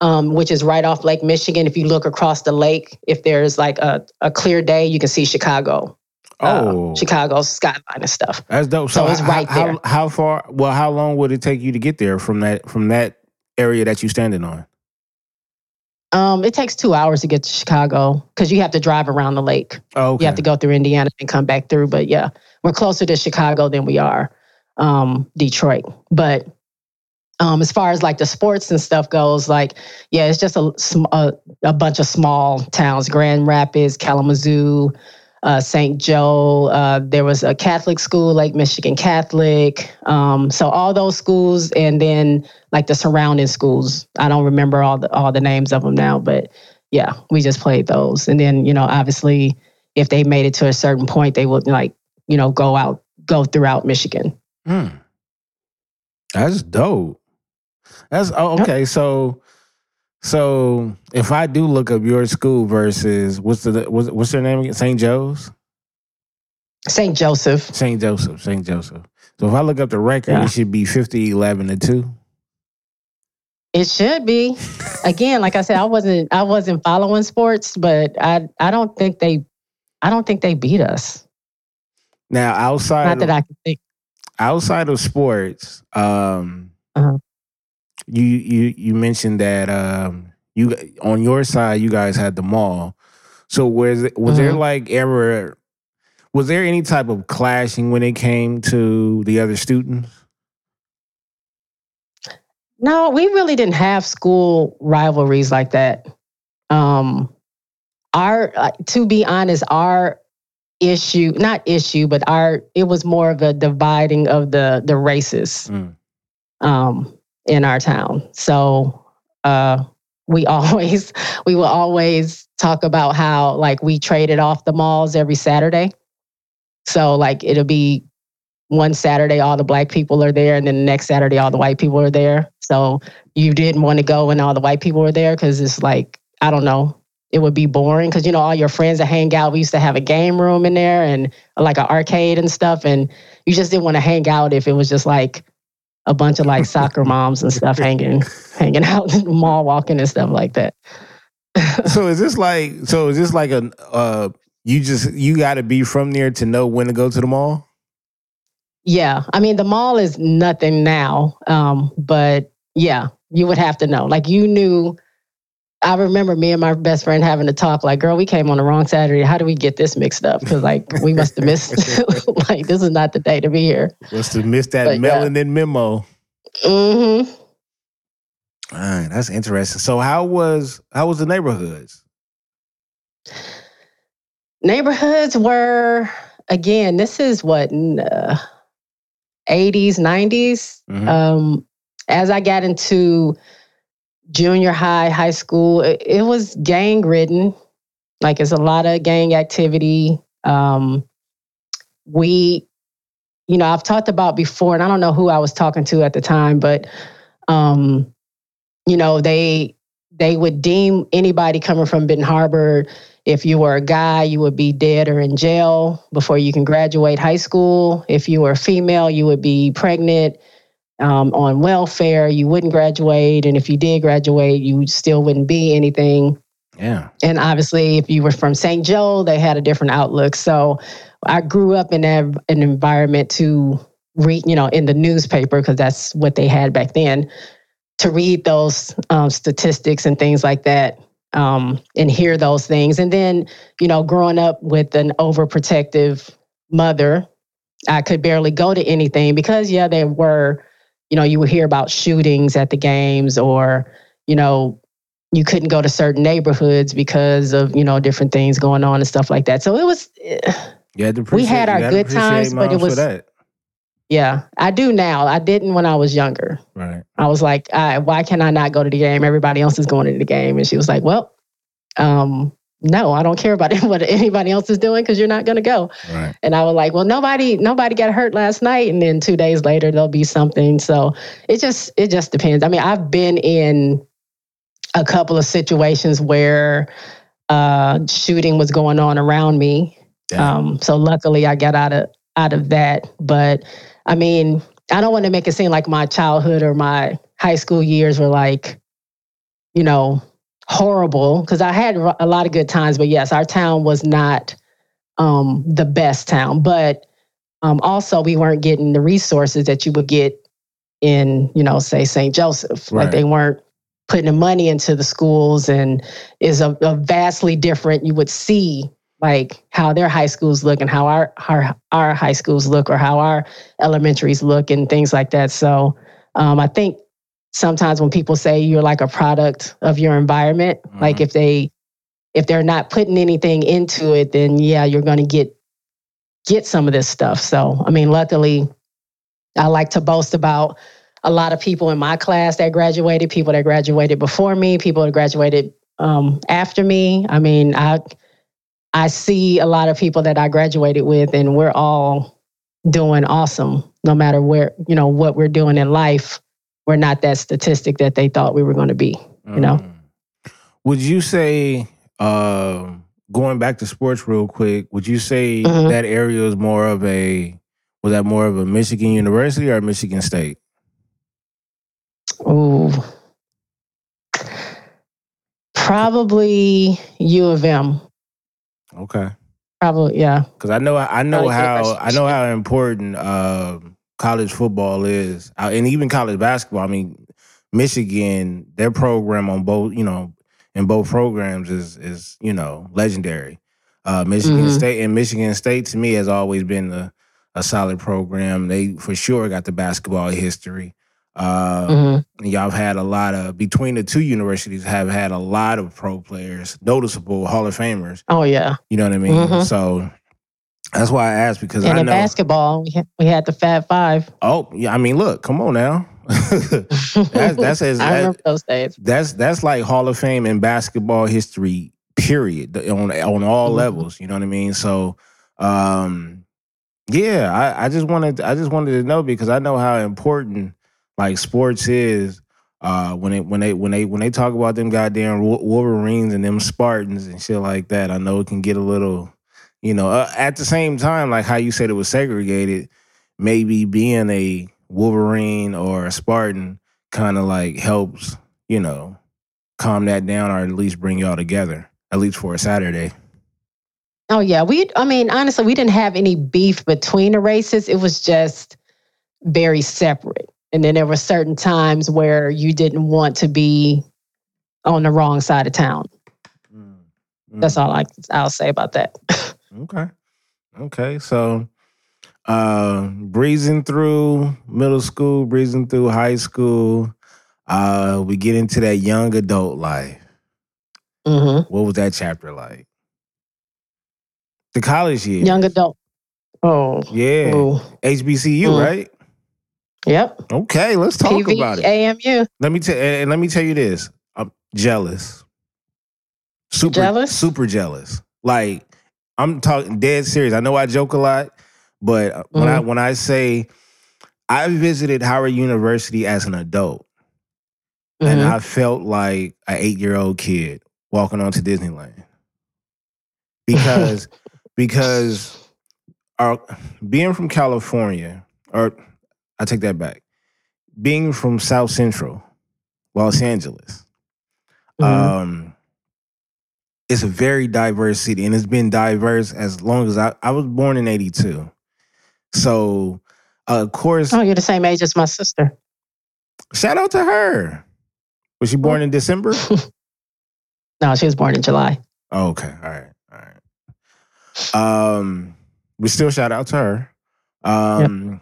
um, which is right off Lake Michigan, if you look across the lake, if there's like a, a clear day, you can see Chicago. Uh, Oh, Chicago's skyline and stuff. that's dope. So it's how- right how, there. How, far? Well, how long would it take you to get there from that from that area that you're standing on? Um, it takes two hours to get to Chicago because you have to drive around the lake. Oh, okay. You have to go through Indiana and come back through. But yeah, we're closer to Chicago than we are um, Detroit. But um, as far as like the sports and stuff goes, like yeah, it's just a a, a bunch of small towns: Grand Rapids, Kalamazoo, uh, St. Joe. Uh, there was a Catholic school, Lake Michigan Catholic. Um, so all those schools, and then like the surrounding schools. I don't remember all the all the names of them now, but yeah, we just played those. And then you know, obviously, if they made it to a certain point, they would like you know go out go throughout Michigan. Hmm. That's dope. That's oh, okay. So, so if I do look up your school versus what's the what's, what's their name again? St. Joe's, St. Joseph. St. Joseph, St. Joseph. So if I look up the record, Yeah. it should be 50, 11, and two. It should be. Again, like I said, I wasn't I wasn't following sports, but I I don't think they I don't think they beat us. Now outside Not of, that I can think. outside of sports, um, Uh-huh. You you you mentioned that um, you on your side you guys had the mall. So was was there Mhm. like ever was there any type of clashing when it came to the other students? No, we really didn't have school rivalries like that. Um, our, uh, to be honest, our issue, not issue, but our, it was more of a dividing of the the races Mm. um, in our town. So uh, we always, we will always talk about how like we traded off the malls every Saturday. So like it'll be one Saturday, all the black people are there, and then the next Saturday, all the white people are there. So you didn't want to go when all the white people were there because it's like, I don't know, it would be boring because, you know, all your friends that hang out, we used to have a game room in there and like an arcade and stuff. And you just didn't want to hang out if it was just like a bunch of like soccer moms and stuff hanging, hanging out in the mall, walking and stuff like that. so is this like so is this like a uh you just you got to be from there to know when to go to the mall? Yeah. I mean, the mall is nothing now. Um, but yeah, you would have to know. Like you knew I remember me and my best friend having to talk like, girl, we came on the wrong Saturday. How do we get this mixed up? Because like we must have missed like this is not the day to be here. What's have missed that But, yeah. melanin memo? Mm hmm All right, that's interesting. So how was how was the neighborhoods? Neighborhoods were again, this is what in, uh, 80s, 90s. Mhm. Um, as I got into junior high, high school, it, it was gang ridden. Like it's a lot of gang activity. Um, we, you know, I've talked about before, and I don't know who I was talking to at the time, but um, you know, they they would deem anybody coming from Benton Harbor, if you were a guy, you would be dead or in jail before you can graduate high school. If you were a female, you would be pregnant um, on welfare. You wouldn't graduate, and if you did graduate, you still wouldn't be anything. Yeah. And obviously, if you were from St. Joe, they had a different outlook. So I grew up in that, an environment to read, you know, in the newspaper, because that's what they had back then, to read those um, statistics and things like that um, and hear those things. And then, you know, growing up with an overprotective mother, I could barely go to anything because, yeah, there were, you know, you would hear about shootings at the games or, you know, you couldn't go to certain neighborhoods because of you know different things going on and stuff like that. So it was, had We had our had good times, but it was- yeah. I do now. I didn't when I was younger. Right. I was like, why can I not go to the game? Everybody else is going to the game, and she was like, well, um, no, I don't care about what anybody else is doing because you're not going to go. Right. And I was like, well, nobody, nobody got hurt last night, and then two days later there'll be something. So it just, it just depends. I mean, I've been in a couple of situations where uh, shooting was going on around me. Um, so luckily, I got out of out of that. But I mean, I don't want to make it seem like my childhood or my high school years were like, you know, horrible because I had a lot of good times. But yes, our town was not um, the best town. But um, also, we weren't getting the resources that you would get in, you know, say St. Joseph. Right. Like they weren't putting the money into the schools, and is a, a vastly different. You would see like how their high schools look and how our our our high schools look or how our elementaries look and things like that. So um, I think sometimes when people say you're like a product of your environment, like Mhm. if they if they're not putting anything into it, then yeah, you're going to get get some of this stuff. So, I mean, luckily, I like to boast about a lot of people in my class that graduated, people that graduated before me, people that graduated um, after me. I mean, I I see a lot of people that I graduated with, and we're all doing awesome. No matter where you know what we're doing in life, we're not that statistic that they thought we were going to be. You know? Mm. Would you say, um, going back to sports real quick, would you say Mhm. that area is more of a, was that more of a Michigan University or Michigan State? Ooh. Probably U of M. Okay. Probably, yeah. Because I know, I know Probably how, I know how important um, college football is, uh, and even college basketball. I mean, Michigan, their program on both, you know, in both programs is is you know legendary. Uh, Michigan Mhm. State and Michigan State to me has always been a, a solid program. They for sure got the basketball history. Uh, Mhm. Y'all have had a lot of between the two universities have had a lot of pro players, noticeable Hall of Famers. Oh, yeah. You know what I mean? Mhm. So that's why I asked because And I in know. basketball, we had, we had the Fab Five. oh yeah, I mean, look, come on now. that's that's as I remember those days. that's that's like Hall of Fame in basketball history. Period on on all Mhm. levels. You know what I mean? So, um, yeah, I, I just wanted I just wanted to know because I know how important like sports is. Uh, when they when they when they when they talk about them goddamn Wolverines and them Spartans and shit like that, I know it can get a little, you know. Uh, at the same time, like how you said it was segregated, maybe being a Wolverine or a Spartan kind of like helps, you know, calm that down or at least bring y'all together, at least for a Saturday. Oh yeah, we. I mean, honestly, we didn't have any beef between the races. It was just very separate. And then there were certain times where you didn't want to be on the wrong side of town. That's all I, I'll say about that. Okay. Okay. So uh breezing through middle school, breezing through high school, uh, we get into that young adult life. hmm What was that chapter like? The college year. Young adult. Oh, Yeah. ooh. HBCU, Mm. right? yep. Okay, let's talk about it. AMU. Let me tell and let me tell you this. I'm jealous. Super Jealous? Super jealous. Like I'm talking dead serious. I know I joke a lot, but uh, when I Mm-hmm. when I say I visited Howard University as an adult, and Mhm. I felt like an eight year old kid walking onto Disneyland because because our being from California, or I take that back, being from South Central, Los Angeles, Mhm. um, it's a very diverse city, and it's been diverse as long as I I was born in '82, so. Uh, of course, oh, you're the same age as my sister. shout out to her. Was she born in December? No, she was born in July. Oh, okay. All right. All right. Um, we still shout out to her. Um,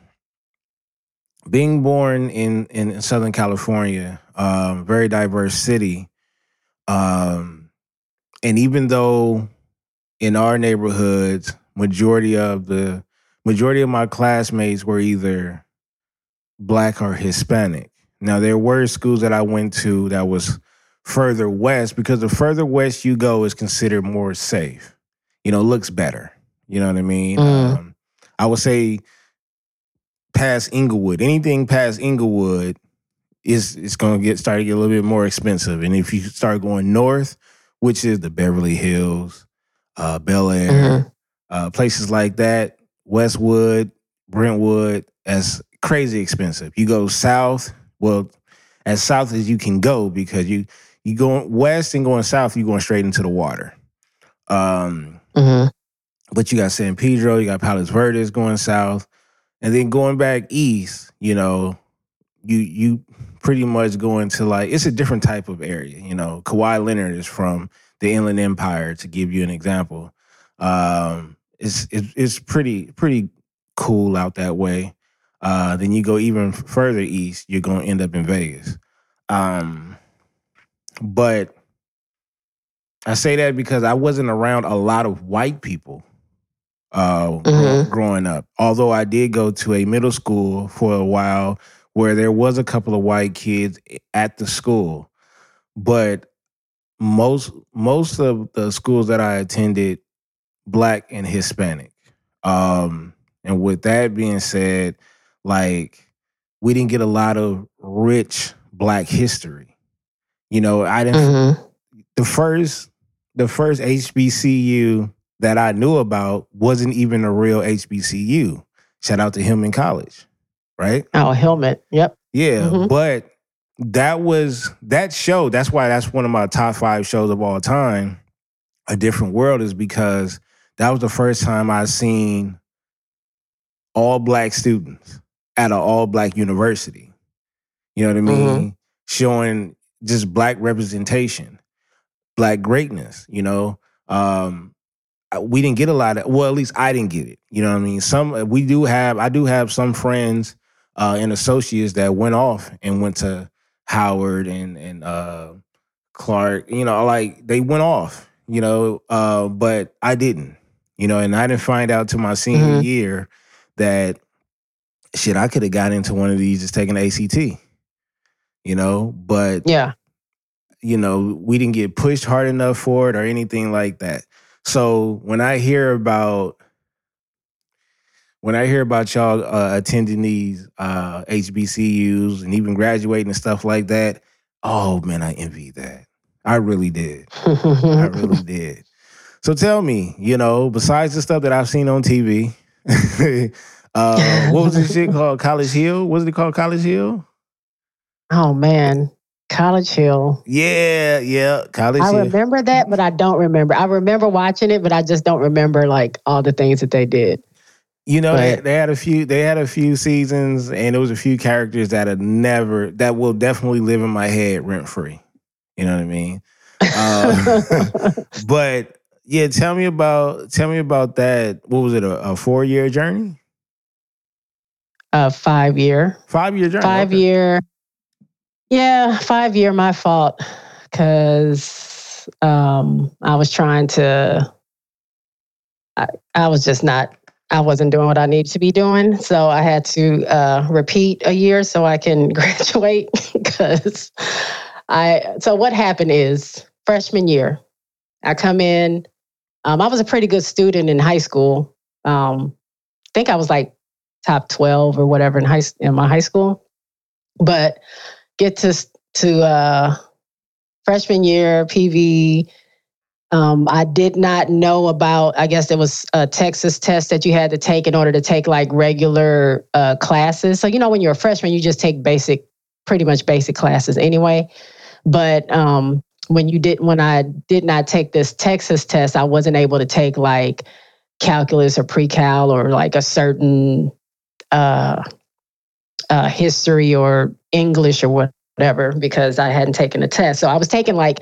being born in in Southern California, um, very diverse city. Um, and even though in our neighborhoods, majority of the majority of my classmates were either black or Hispanic. Now there were schools that I went to that was further west because the further west you go is considered more safe. You know, looks better. You know what I mean? Mm. Um, I would say past Inglewood, anything past Inglewood is it's going to get start to get a little bit more expensive. And if you start going north, which is the Beverly Hills, uh, Bel Air, Mhm. uh, places like that, Westwood, Brentwood, as crazy expensive. You go south, well, as south as you can go because you you going west and going south, you're going straight into the water. Um, Mhm. but you got San Pedro, you got Palos Verdes going south, and then going back east, you know, you you pretty much going to like it's a different type of area. You know, Kawhi Leonard is from the Inland Empire, to give you an example. Um, it's it's, it's pretty pretty cool out that way. Uh, then you go even further east, you're going to end up in Vegas. Um, but I say that because I wasn't around a lot of white people uh, Mhm. growing up. Although I did go to a middle school for a while where there was a couple of white kids at the school, but most most of the schools that I attended, black and Hispanic. Um, and with that being said, like we didn't get a lot of rich black history. You know, I didn't Mhm. the first the first HBCU that I knew about wasn't even a real HBCU. Shout out to Hillman College, right? Oh, Hillman. Yep. Yeah, Mhm. but that was that show. That's why that's one of my top five shows of all time. A Different World is because that was the first time I seen all black students at an all black university. You know what I mean? Showing just black representation, black greatness. You know, um, we didn't get a lot of. Well, at least I didn't get it. You know what I mean? Some we do have. I do have some friends uh, and associates that went off and went to Howard and and uh, Clark. You know, like they went off. You know, uh, but I didn't. You know, and I didn't find out till my senior Mhm. year that shit I could have got into one of these just taking ACT. You know, but Yeah. you know, we didn't get pushed hard enough for it or anything like that. So when I hear about when I hear about y'all uh, attending these uh, HBCUs and even graduating and stuff like that, oh man, I envy that. I really did. I really did. So tell me, you know, besides the stuff that I've seen on TV, uh, what was this shit called? College Hill? What's it called? College Hill? oh man, College Hill. Yeah, yeah, College I Hill. I remember that, but I don't remember. I remember watching it, but I just don't remember like all the things that they did. You know, they, Right. they had a few. They had a few seasons, and there was a few characters that had never that will definitely live in my head rent free. You know what I mean? Uh, but yeah, tell me about tell me about that. What was it? A, a four year journey? uh, five year, Five year journey? five okay. year. Yeah, five year. My fault, because um, I was trying to. I, I was just not. I wasn't doing what I needed to be doing, so I had to uh, repeat a year so I can graduate. Because I. So what happened is freshman year, I come in. Um, I was a pretty good student in high school. Um, I think I was like top twelve or whatever in high in my high school, but get to to uh, freshman year PV. Um, I did not know about. I guess there was a Texas test that you had to take in order to take like regular uh, classes. So you know, when you're a freshman, you just take basic, pretty much basic classes anyway. But um, when you did, when I did not take this Texas test, I wasn't able to take like calculus or pre-cal or like a certain uh, uh, history or English or whatever because I hadn't taken a test. So I was taking like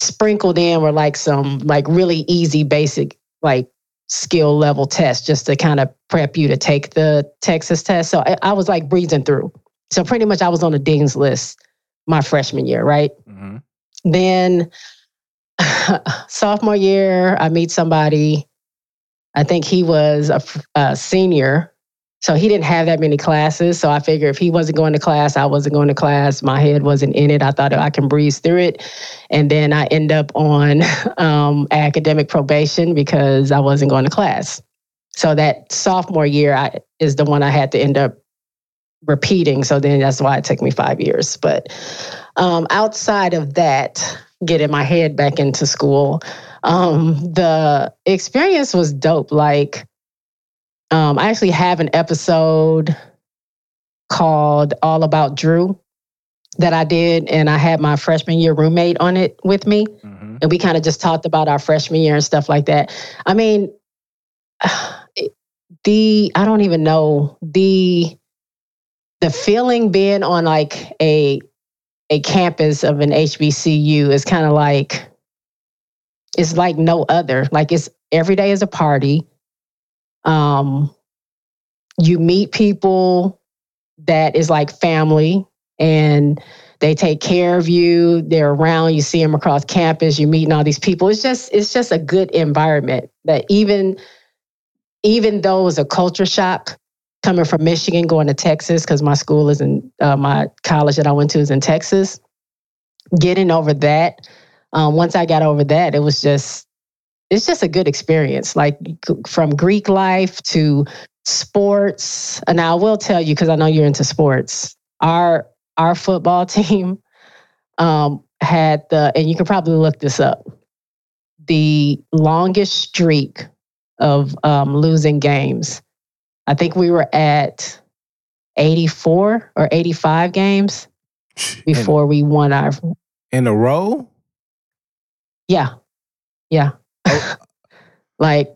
sprinkled in were like some like really easy basic like skill level tests just to kind of prep you to take the Texas test. So I, I was like breezing through. So pretty much I was on the dean's list my freshman year, right? Mhm. Then sophomore year, I meet somebody. I think he was a senior. So he didn't have that many classes. So I figured if he wasn't going to class, I wasn't going to class. My head wasn't in it. I thought I can breeze through it. And then I end up on um, academic probation because I wasn't going to class. So that sophomore year I, is the one I had to end up repeating. So then that's why it took me five years. But um, outside of that, getting my head back into school, um, the experience was dope. Like, um, I actually have an episode called All About Drew that I did, and I had my freshman year roommate on it with me Mhm. and we kind of just talked about our freshman year and stuff like that. I mean, the I don't even know the the feeling being on like a a campus of an HBCU is kind of like it's like no other. Like it's every day is a party. Um, you meet people that is like family, and they take care of you. They're around. You see them across campus. you're meeting all these people. It's just it's just a good environment. That even even though it was a culture shock coming from Michigan going to Texas because my school is in uh, my college that I went to is in Texas. Getting over that, um, once I got over that, it was just it's just a good experience. Like from Greek life to sports. And I will tell you because I know you're into sports. Our our football team um, had the, and you can probably look this up, the longest streak of um, losing games. I think we were at 84 or 85 games before in, we won our. In a row? Yeah. Yeah. Like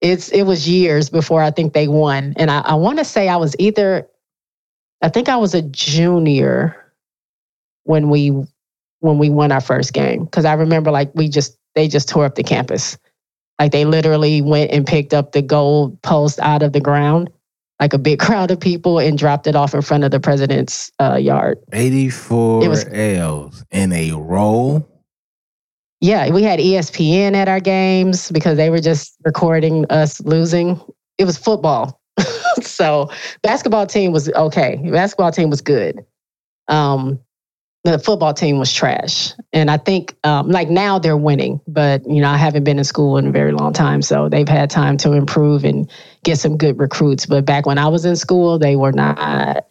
it's it was years before I think they won. And I, I want to say I was either I think I was a junior when we when we won our first game. Cause I remember like we just they just tore up the campus. Like they literally went and picked up the gold post out of the ground, like a big crowd of people, and dropped it off in front of the president's uh, yard. 84 it was, L's in a row. Yeah, we had ESPN at our games because they were just recording us losing. It was football. so basketball team was okay. Basketball team was good. Um, the football team was trash. And I think um, like now they're winning, but you know, I haven't been in school in a very long time. So they've had time to improve and get some good recruits. But back when I was in school, they were not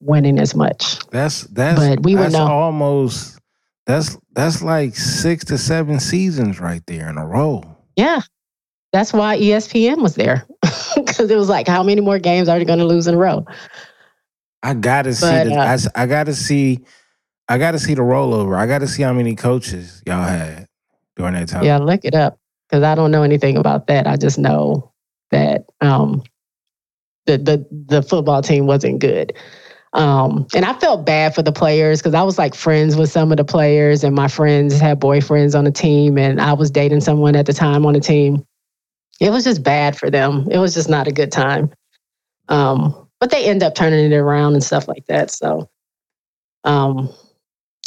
winning as much. That's that's but we were no, almost that's that's like six to seven seasons right there in a row. Yeah. That's why ESPN was there. Cause it was like, how many more games are you gonna lose in a row? I gotta see the, uh, I, I gotta see I got to see the rollover. I got to see how many coaches y'all had during that time. Yeah, look it up because I don't know anything about that. I just know that um, the the the football team wasn't good. Um, and I felt bad for the players because I was like friends with some of the players, and my friends had boyfriends on the team, and I was dating someone at the time on the team. It was just bad for them. It was just not a good time. Um, but they end up turning it around and stuff like that. So, um,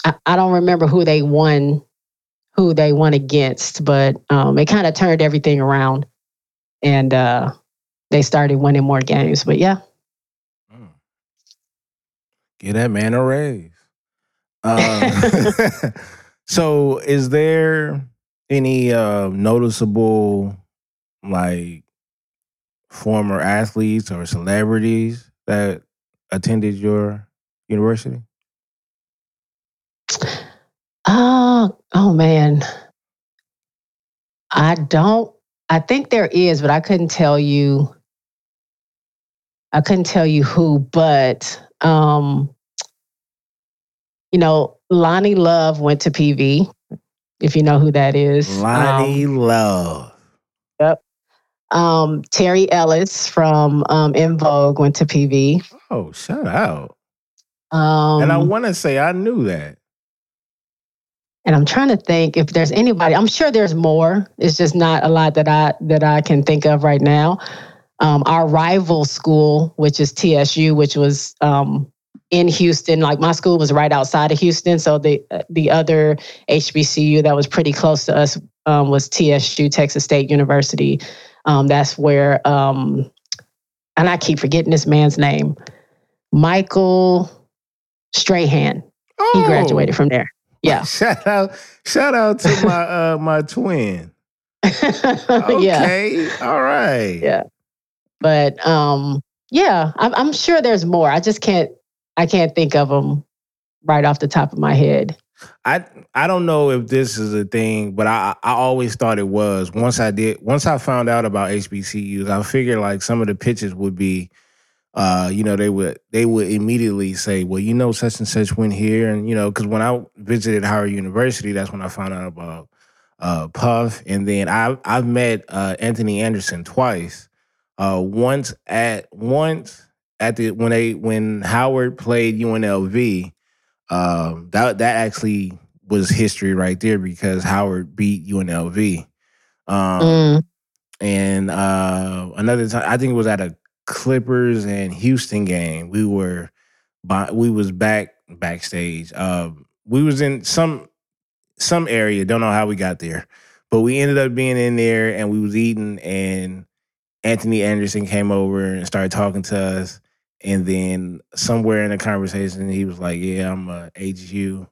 I, I don't remember who they won, who they won against, but um, it kind of turned everything around, and uh, they started winning more games. But yeah. Get that man a raise. Uh, so, is there any uh, noticeable like former athletes or celebrities that attended your university? Oh, oh man. I don't I think there is, but I couldn't tell you I couldn't tell you who, but um you know, Loni Love went to PV, if you know who that is. Loni um, Love. Yep. Um, Terry Ellis from um, En Vogue went to PV. Oh, shout out. Um, and I want to say I knew that. And I'm trying to think if there's anybody. I'm sure there's more. It's just not a lot that I that I can think of right now. Um, our rival school, which is TSU, which was um, in Houston. Like my school was right outside of Houston, so the the other HBCU that was pretty close to us um, was TSU, Texas State University. Um, that's where, um, and I keep forgetting this man's name, Michael Strahan. Oh. He graduated from there. Yeah. shout out, shout out to my uh my twin. okay. Yeah. All right. Yeah. But um, yeah, I'm, I'm sure there's more. I just can't I can't think of them right off the top of my head. I I don't know if this is a thing, but I I always thought it was. Once I did, once I found out about HBCUs, I figured like some of the pitches would be uh, you know, they would they would immediately say, "Well, you know, such and such went here," and you know, because when I visited Howard University, that's when I found out about uh, Puff, and then I I've met uh, Anthony Anderson twice. Uh, once at once at the when they when Howard played UNLV, um, that that actually was history right there because Howard beat UNLV. Um, mm. And uh, another time, I think it was at a Clippers and Houston game, we were we was back backstage. Um, we was in some some area. Don't know how we got there, but we ended up being in there and we was eating. And Anthony Anderson came over and started talking to us. And then somewhere in the conversation, he was like, "Yeah, I'm a HU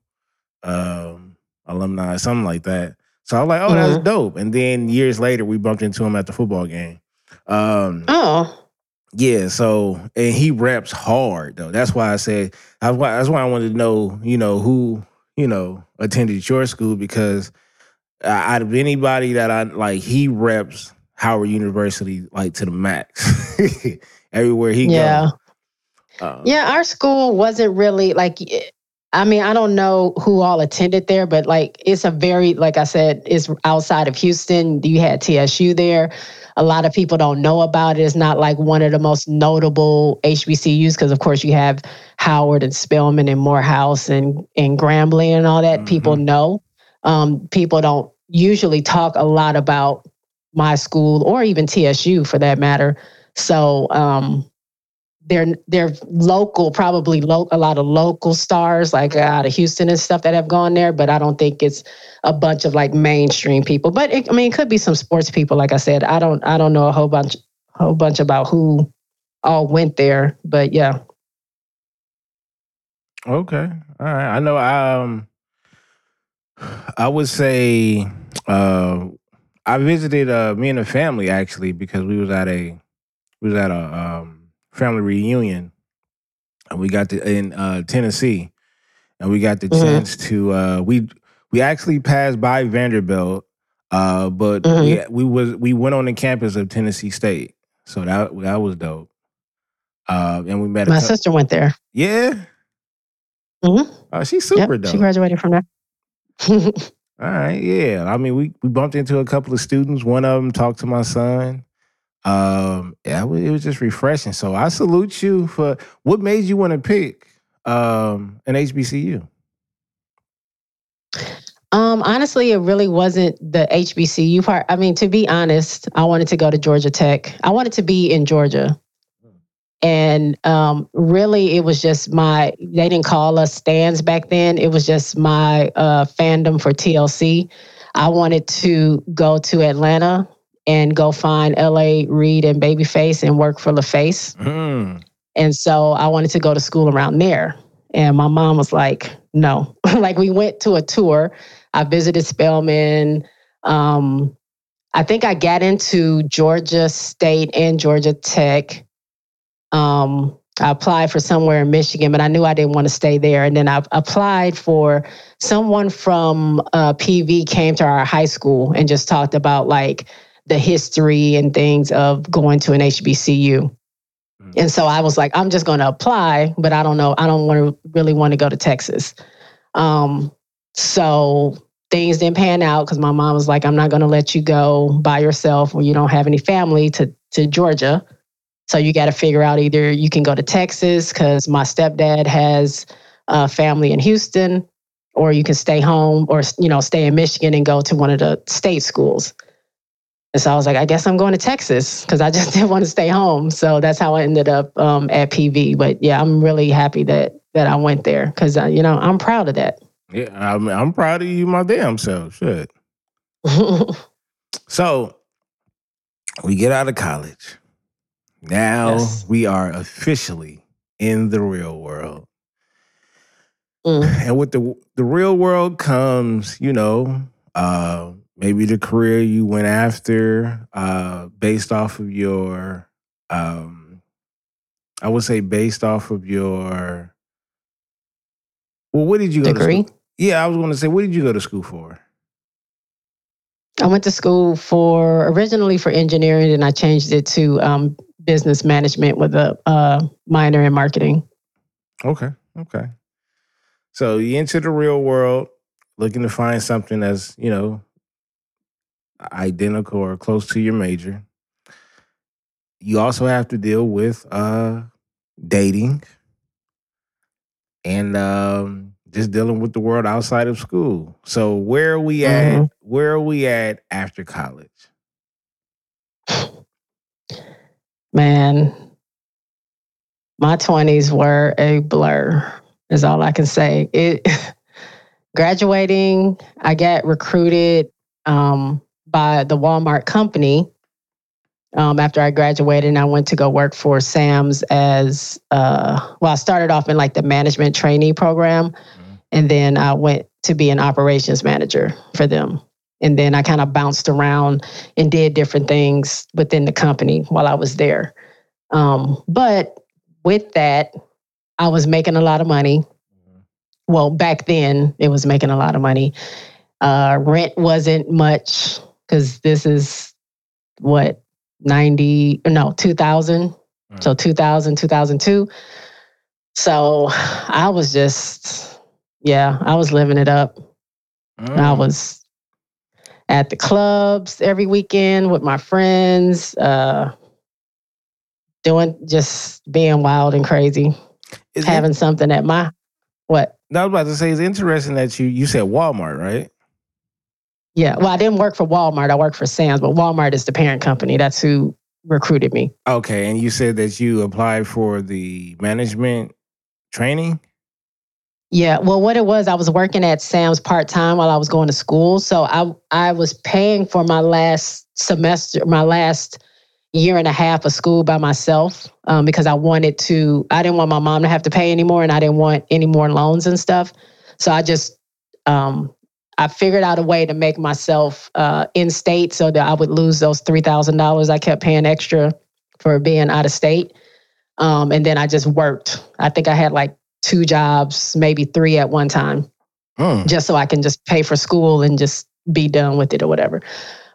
um, alumni, something like that." So I was like, "Oh, that's Mhm. dope." And then years later, we bumped into him at the football game. Um, Oh, yeah, so and he raps hard though. That's why I said that's why that's why I wanted to know, you know, who, you know, attended your school because uh, out of anybody that I like, he reps Howard University like to the max. Everywhere he yeah. goes. Um, Yeah, our school wasn't really like I mean, I don't know who all attended there, but like it's a very like I said, it's outside of Houston. You had TSU there. A lot of people don't know about it. It's not like one of the most notable HBCUs because of course you have Howard and Spelman and Morehouse and and Grambling and all that. People know. Um, people don't usually talk a lot about my school or even TSU for that matter. So um they're they're local, probably lo- a lot of local stars like out of Houston and stuff that have gone there, but I don't think it's a bunch of like mainstream people. But it, I mean, it could be some sports people. Like I said, I don't I don't know a whole bunch whole bunch about who all went there, but yeah. Okay. All right. I know um I would say uh I visited uh me and the family actually because we was at a we was at a um family reunion and we got to in uh Tennessee and we got the Mhm. chance to uh we we actually passed by Vanderbilt uh but we we was we went on the campus of Tennessee State. So that that was dope. Uh and we met My sister went there. Yeah. Mhm. Oh, she's Yep, super dope. she graduated from there. All right, yeah. I mean, we we bumped into a couple of students. One of them talked to my son. Um, yeah, it was, just refreshing. So I salute you for what made you want to pick um an HBCU. Um, honestly, it really wasn't the HBCU part. I mean, to be honest, I wanted to go to Georgia Tech. I wanted to be in Georgia. And um, really, it was just my, they didn't call us stands back then. It was just my uh, fandom for TLC. I wanted to go to Atlanta and go find LA Reid and Babyface and work for LaFace. Mm. And so I wanted to go to school around there. And my mom was like, no. like we went to a tour. I visited Spelman. Um, I think I got into Georgia State and Georgia Tech. Um, I applied for somewhere in Michigan, but I knew I didn't want to stay there. And then I applied for someone from uh, PV came to our high school and just talked about like the history and things of going to an HBCU. And so I was like, I'm just going to apply, but I don't know. I don't want to really want to go to Texas. Um, so things didn't pan out because my mom was like, I'm not going to let you go by yourself when you don't have any family to to Georgia. So you got to figure out either you can go to Texas because my stepdad has a family in Houston, or you can stay home or you know stay in Michigan and go to one of the state schools. And so I was like, I guess I'm going to Texas because I just didn't want to stay home. So that's how I ended up um, at PV. But yeah, I'm really happy that that I went there because uh, you know I'm proud of that. Yeah, I'm I'm proud of you, my damn self. Shit. So we get out of college. Now Yes. we are officially in the real world. Mm. And with the the real world comes, you know, uh maybe the career you went after, uh, based off of your um I would say based off of your well, what did you go Degree? to school? Yeah, I was gonna say, what did you go to school for? I went to school for originally for engineering, and I changed it to um, business management with a uh, minor in marketing. Okay. Okay. So you enter the real world looking to find something that's, you know, identical or close to your major. You also have to deal with uh dating and um just dealing with the world outside of school. So where are we at? Mhm. Where are we at after college? Man, my twenties were a blur. is all I can say. It graduating, I got recruited um, by the Walmart company. Um, after I graduated, and I went to go work for Sam's as uh, well. I started off in like the management trainee program, and then I went to be an operations manager for them. And then I kind of bounced around and did different things within the company while I was there. Um, but with that, I was making a lot of money. Well, back then it was making a lot of money. Uh, rent wasn't much because this is what 90 no 2000 Mm. so 2000 2002 so i was just yeah i was living it up I Mm. was at the clubs every weekend with my friends, uh, doing just being wild and crazy, Is it- having something at my what? I was about to say it's interesting that you you said Walmart, right? Yeah. Well, I didn't work for Walmart. I worked for Sam's, but Walmart is the parent company. That's who recruited me. Okay, and you said that you applied for the management training. Yeah, well, what it was, I was working at Sam's part time while I was going to school. So I I was paying for my last semester, my last year and a half of school by myself um, because I wanted to. I didn't want my mom to have to pay anymore, and I didn't want any more loans and stuff. So I just um, I figured out a way to make myself uh, in state so that I would lose those three thousand dollars I kept paying extra for being out of state. Um, and then I just worked. I think I had like two jobs, maybe three at one time, Hmm. just so I can just pay for school and just be done with it or whatever.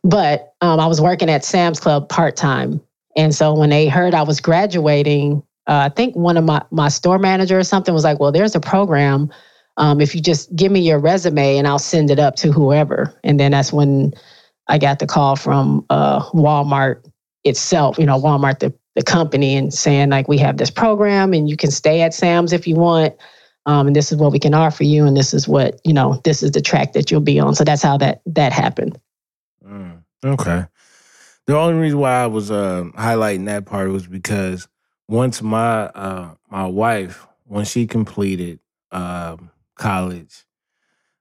But um, I was working at Sam's Club part time. And so when they heard I was graduating, uh, I think one of my, my store manager or something was like, well, there's a program. Um, if you just give me your resume and I'll send it up to whoever. And then that's when I got the call from uh, Walmart itself, you know, Walmart, the, the company, and saying, like, we have this program and you can stay at Sam's if you want. Um, and this is what we can offer you. And this is what, you know, this is the track that you'll be on. So that's how that that happened. Mm, okay. The only reason why I was uh, highlighting that part was because once my uh, my wife, when she completed um, college,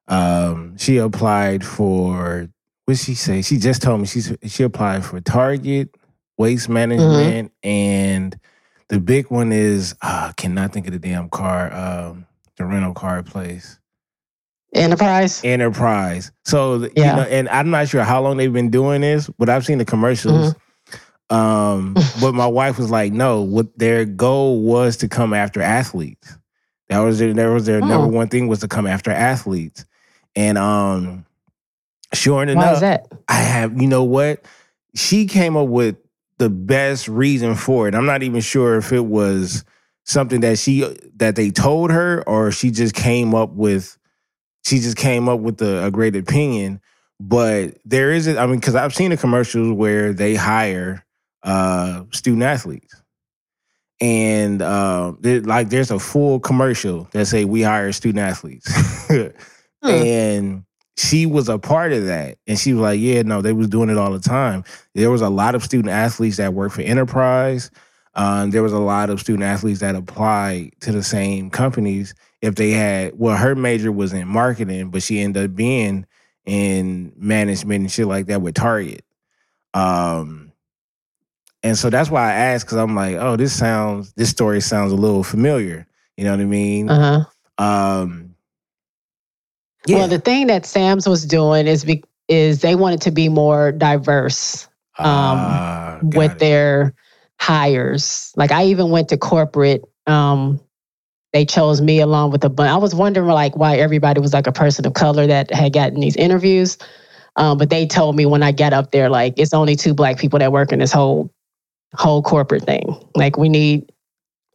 um, she applied for what she say? She just told me she's she applied for Target, Waste Management, and the big one is uh, I cannot think of the damn car, um, the rental car place. Enterprise. Enterprise. So Yeah. you know, and I'm not sure how long they've been doing this, but I've seen the commercials. Um, but my wife was like, no, what their goal was to come after athletes. That was their that was their number Oh. one thing was to come after athletes. And um sure Why enough, is that? I have, you know what? She came up with the best reason for it. I'm not even sure if it was something that she that they told her or she just came up with she just came up with a, a great opinion. But there is, a- I mean, because I've seen the commercials where they hire uh, student athletes, and uh, like there's a full commercial that say we hire student athletes, and she was a part of that, and she was like, yeah, no, they was doing it all the time. There was a lot of student athletes that work for Enterprise. Um, there was a lot of student athletes that applied to the same companies if they had well her major was in marketing but she ended up being in management and shit like that with target um and so that's why i asked because i'm like oh this sounds this story sounds a little familiar you know what i mean Uh huh. um yeah Well, the thing that Sam's was doing is be, is they wanted to be more diverse Ah, got with it. their hires. Like I even went to corporate. Um, they chose me along with a bunch. I was wondering like why everybody was like a person of color that had gotten these interviews. Um, but they told me when I got up there, like it's only two black people that work in this whole whole corporate thing. Like we need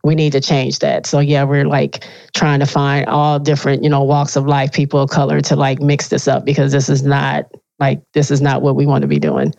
we need to change that. So yeah, we're like trying to find all different, you know, walks of life, people of color to like mix this up because this is not like this is not what we want to be doing.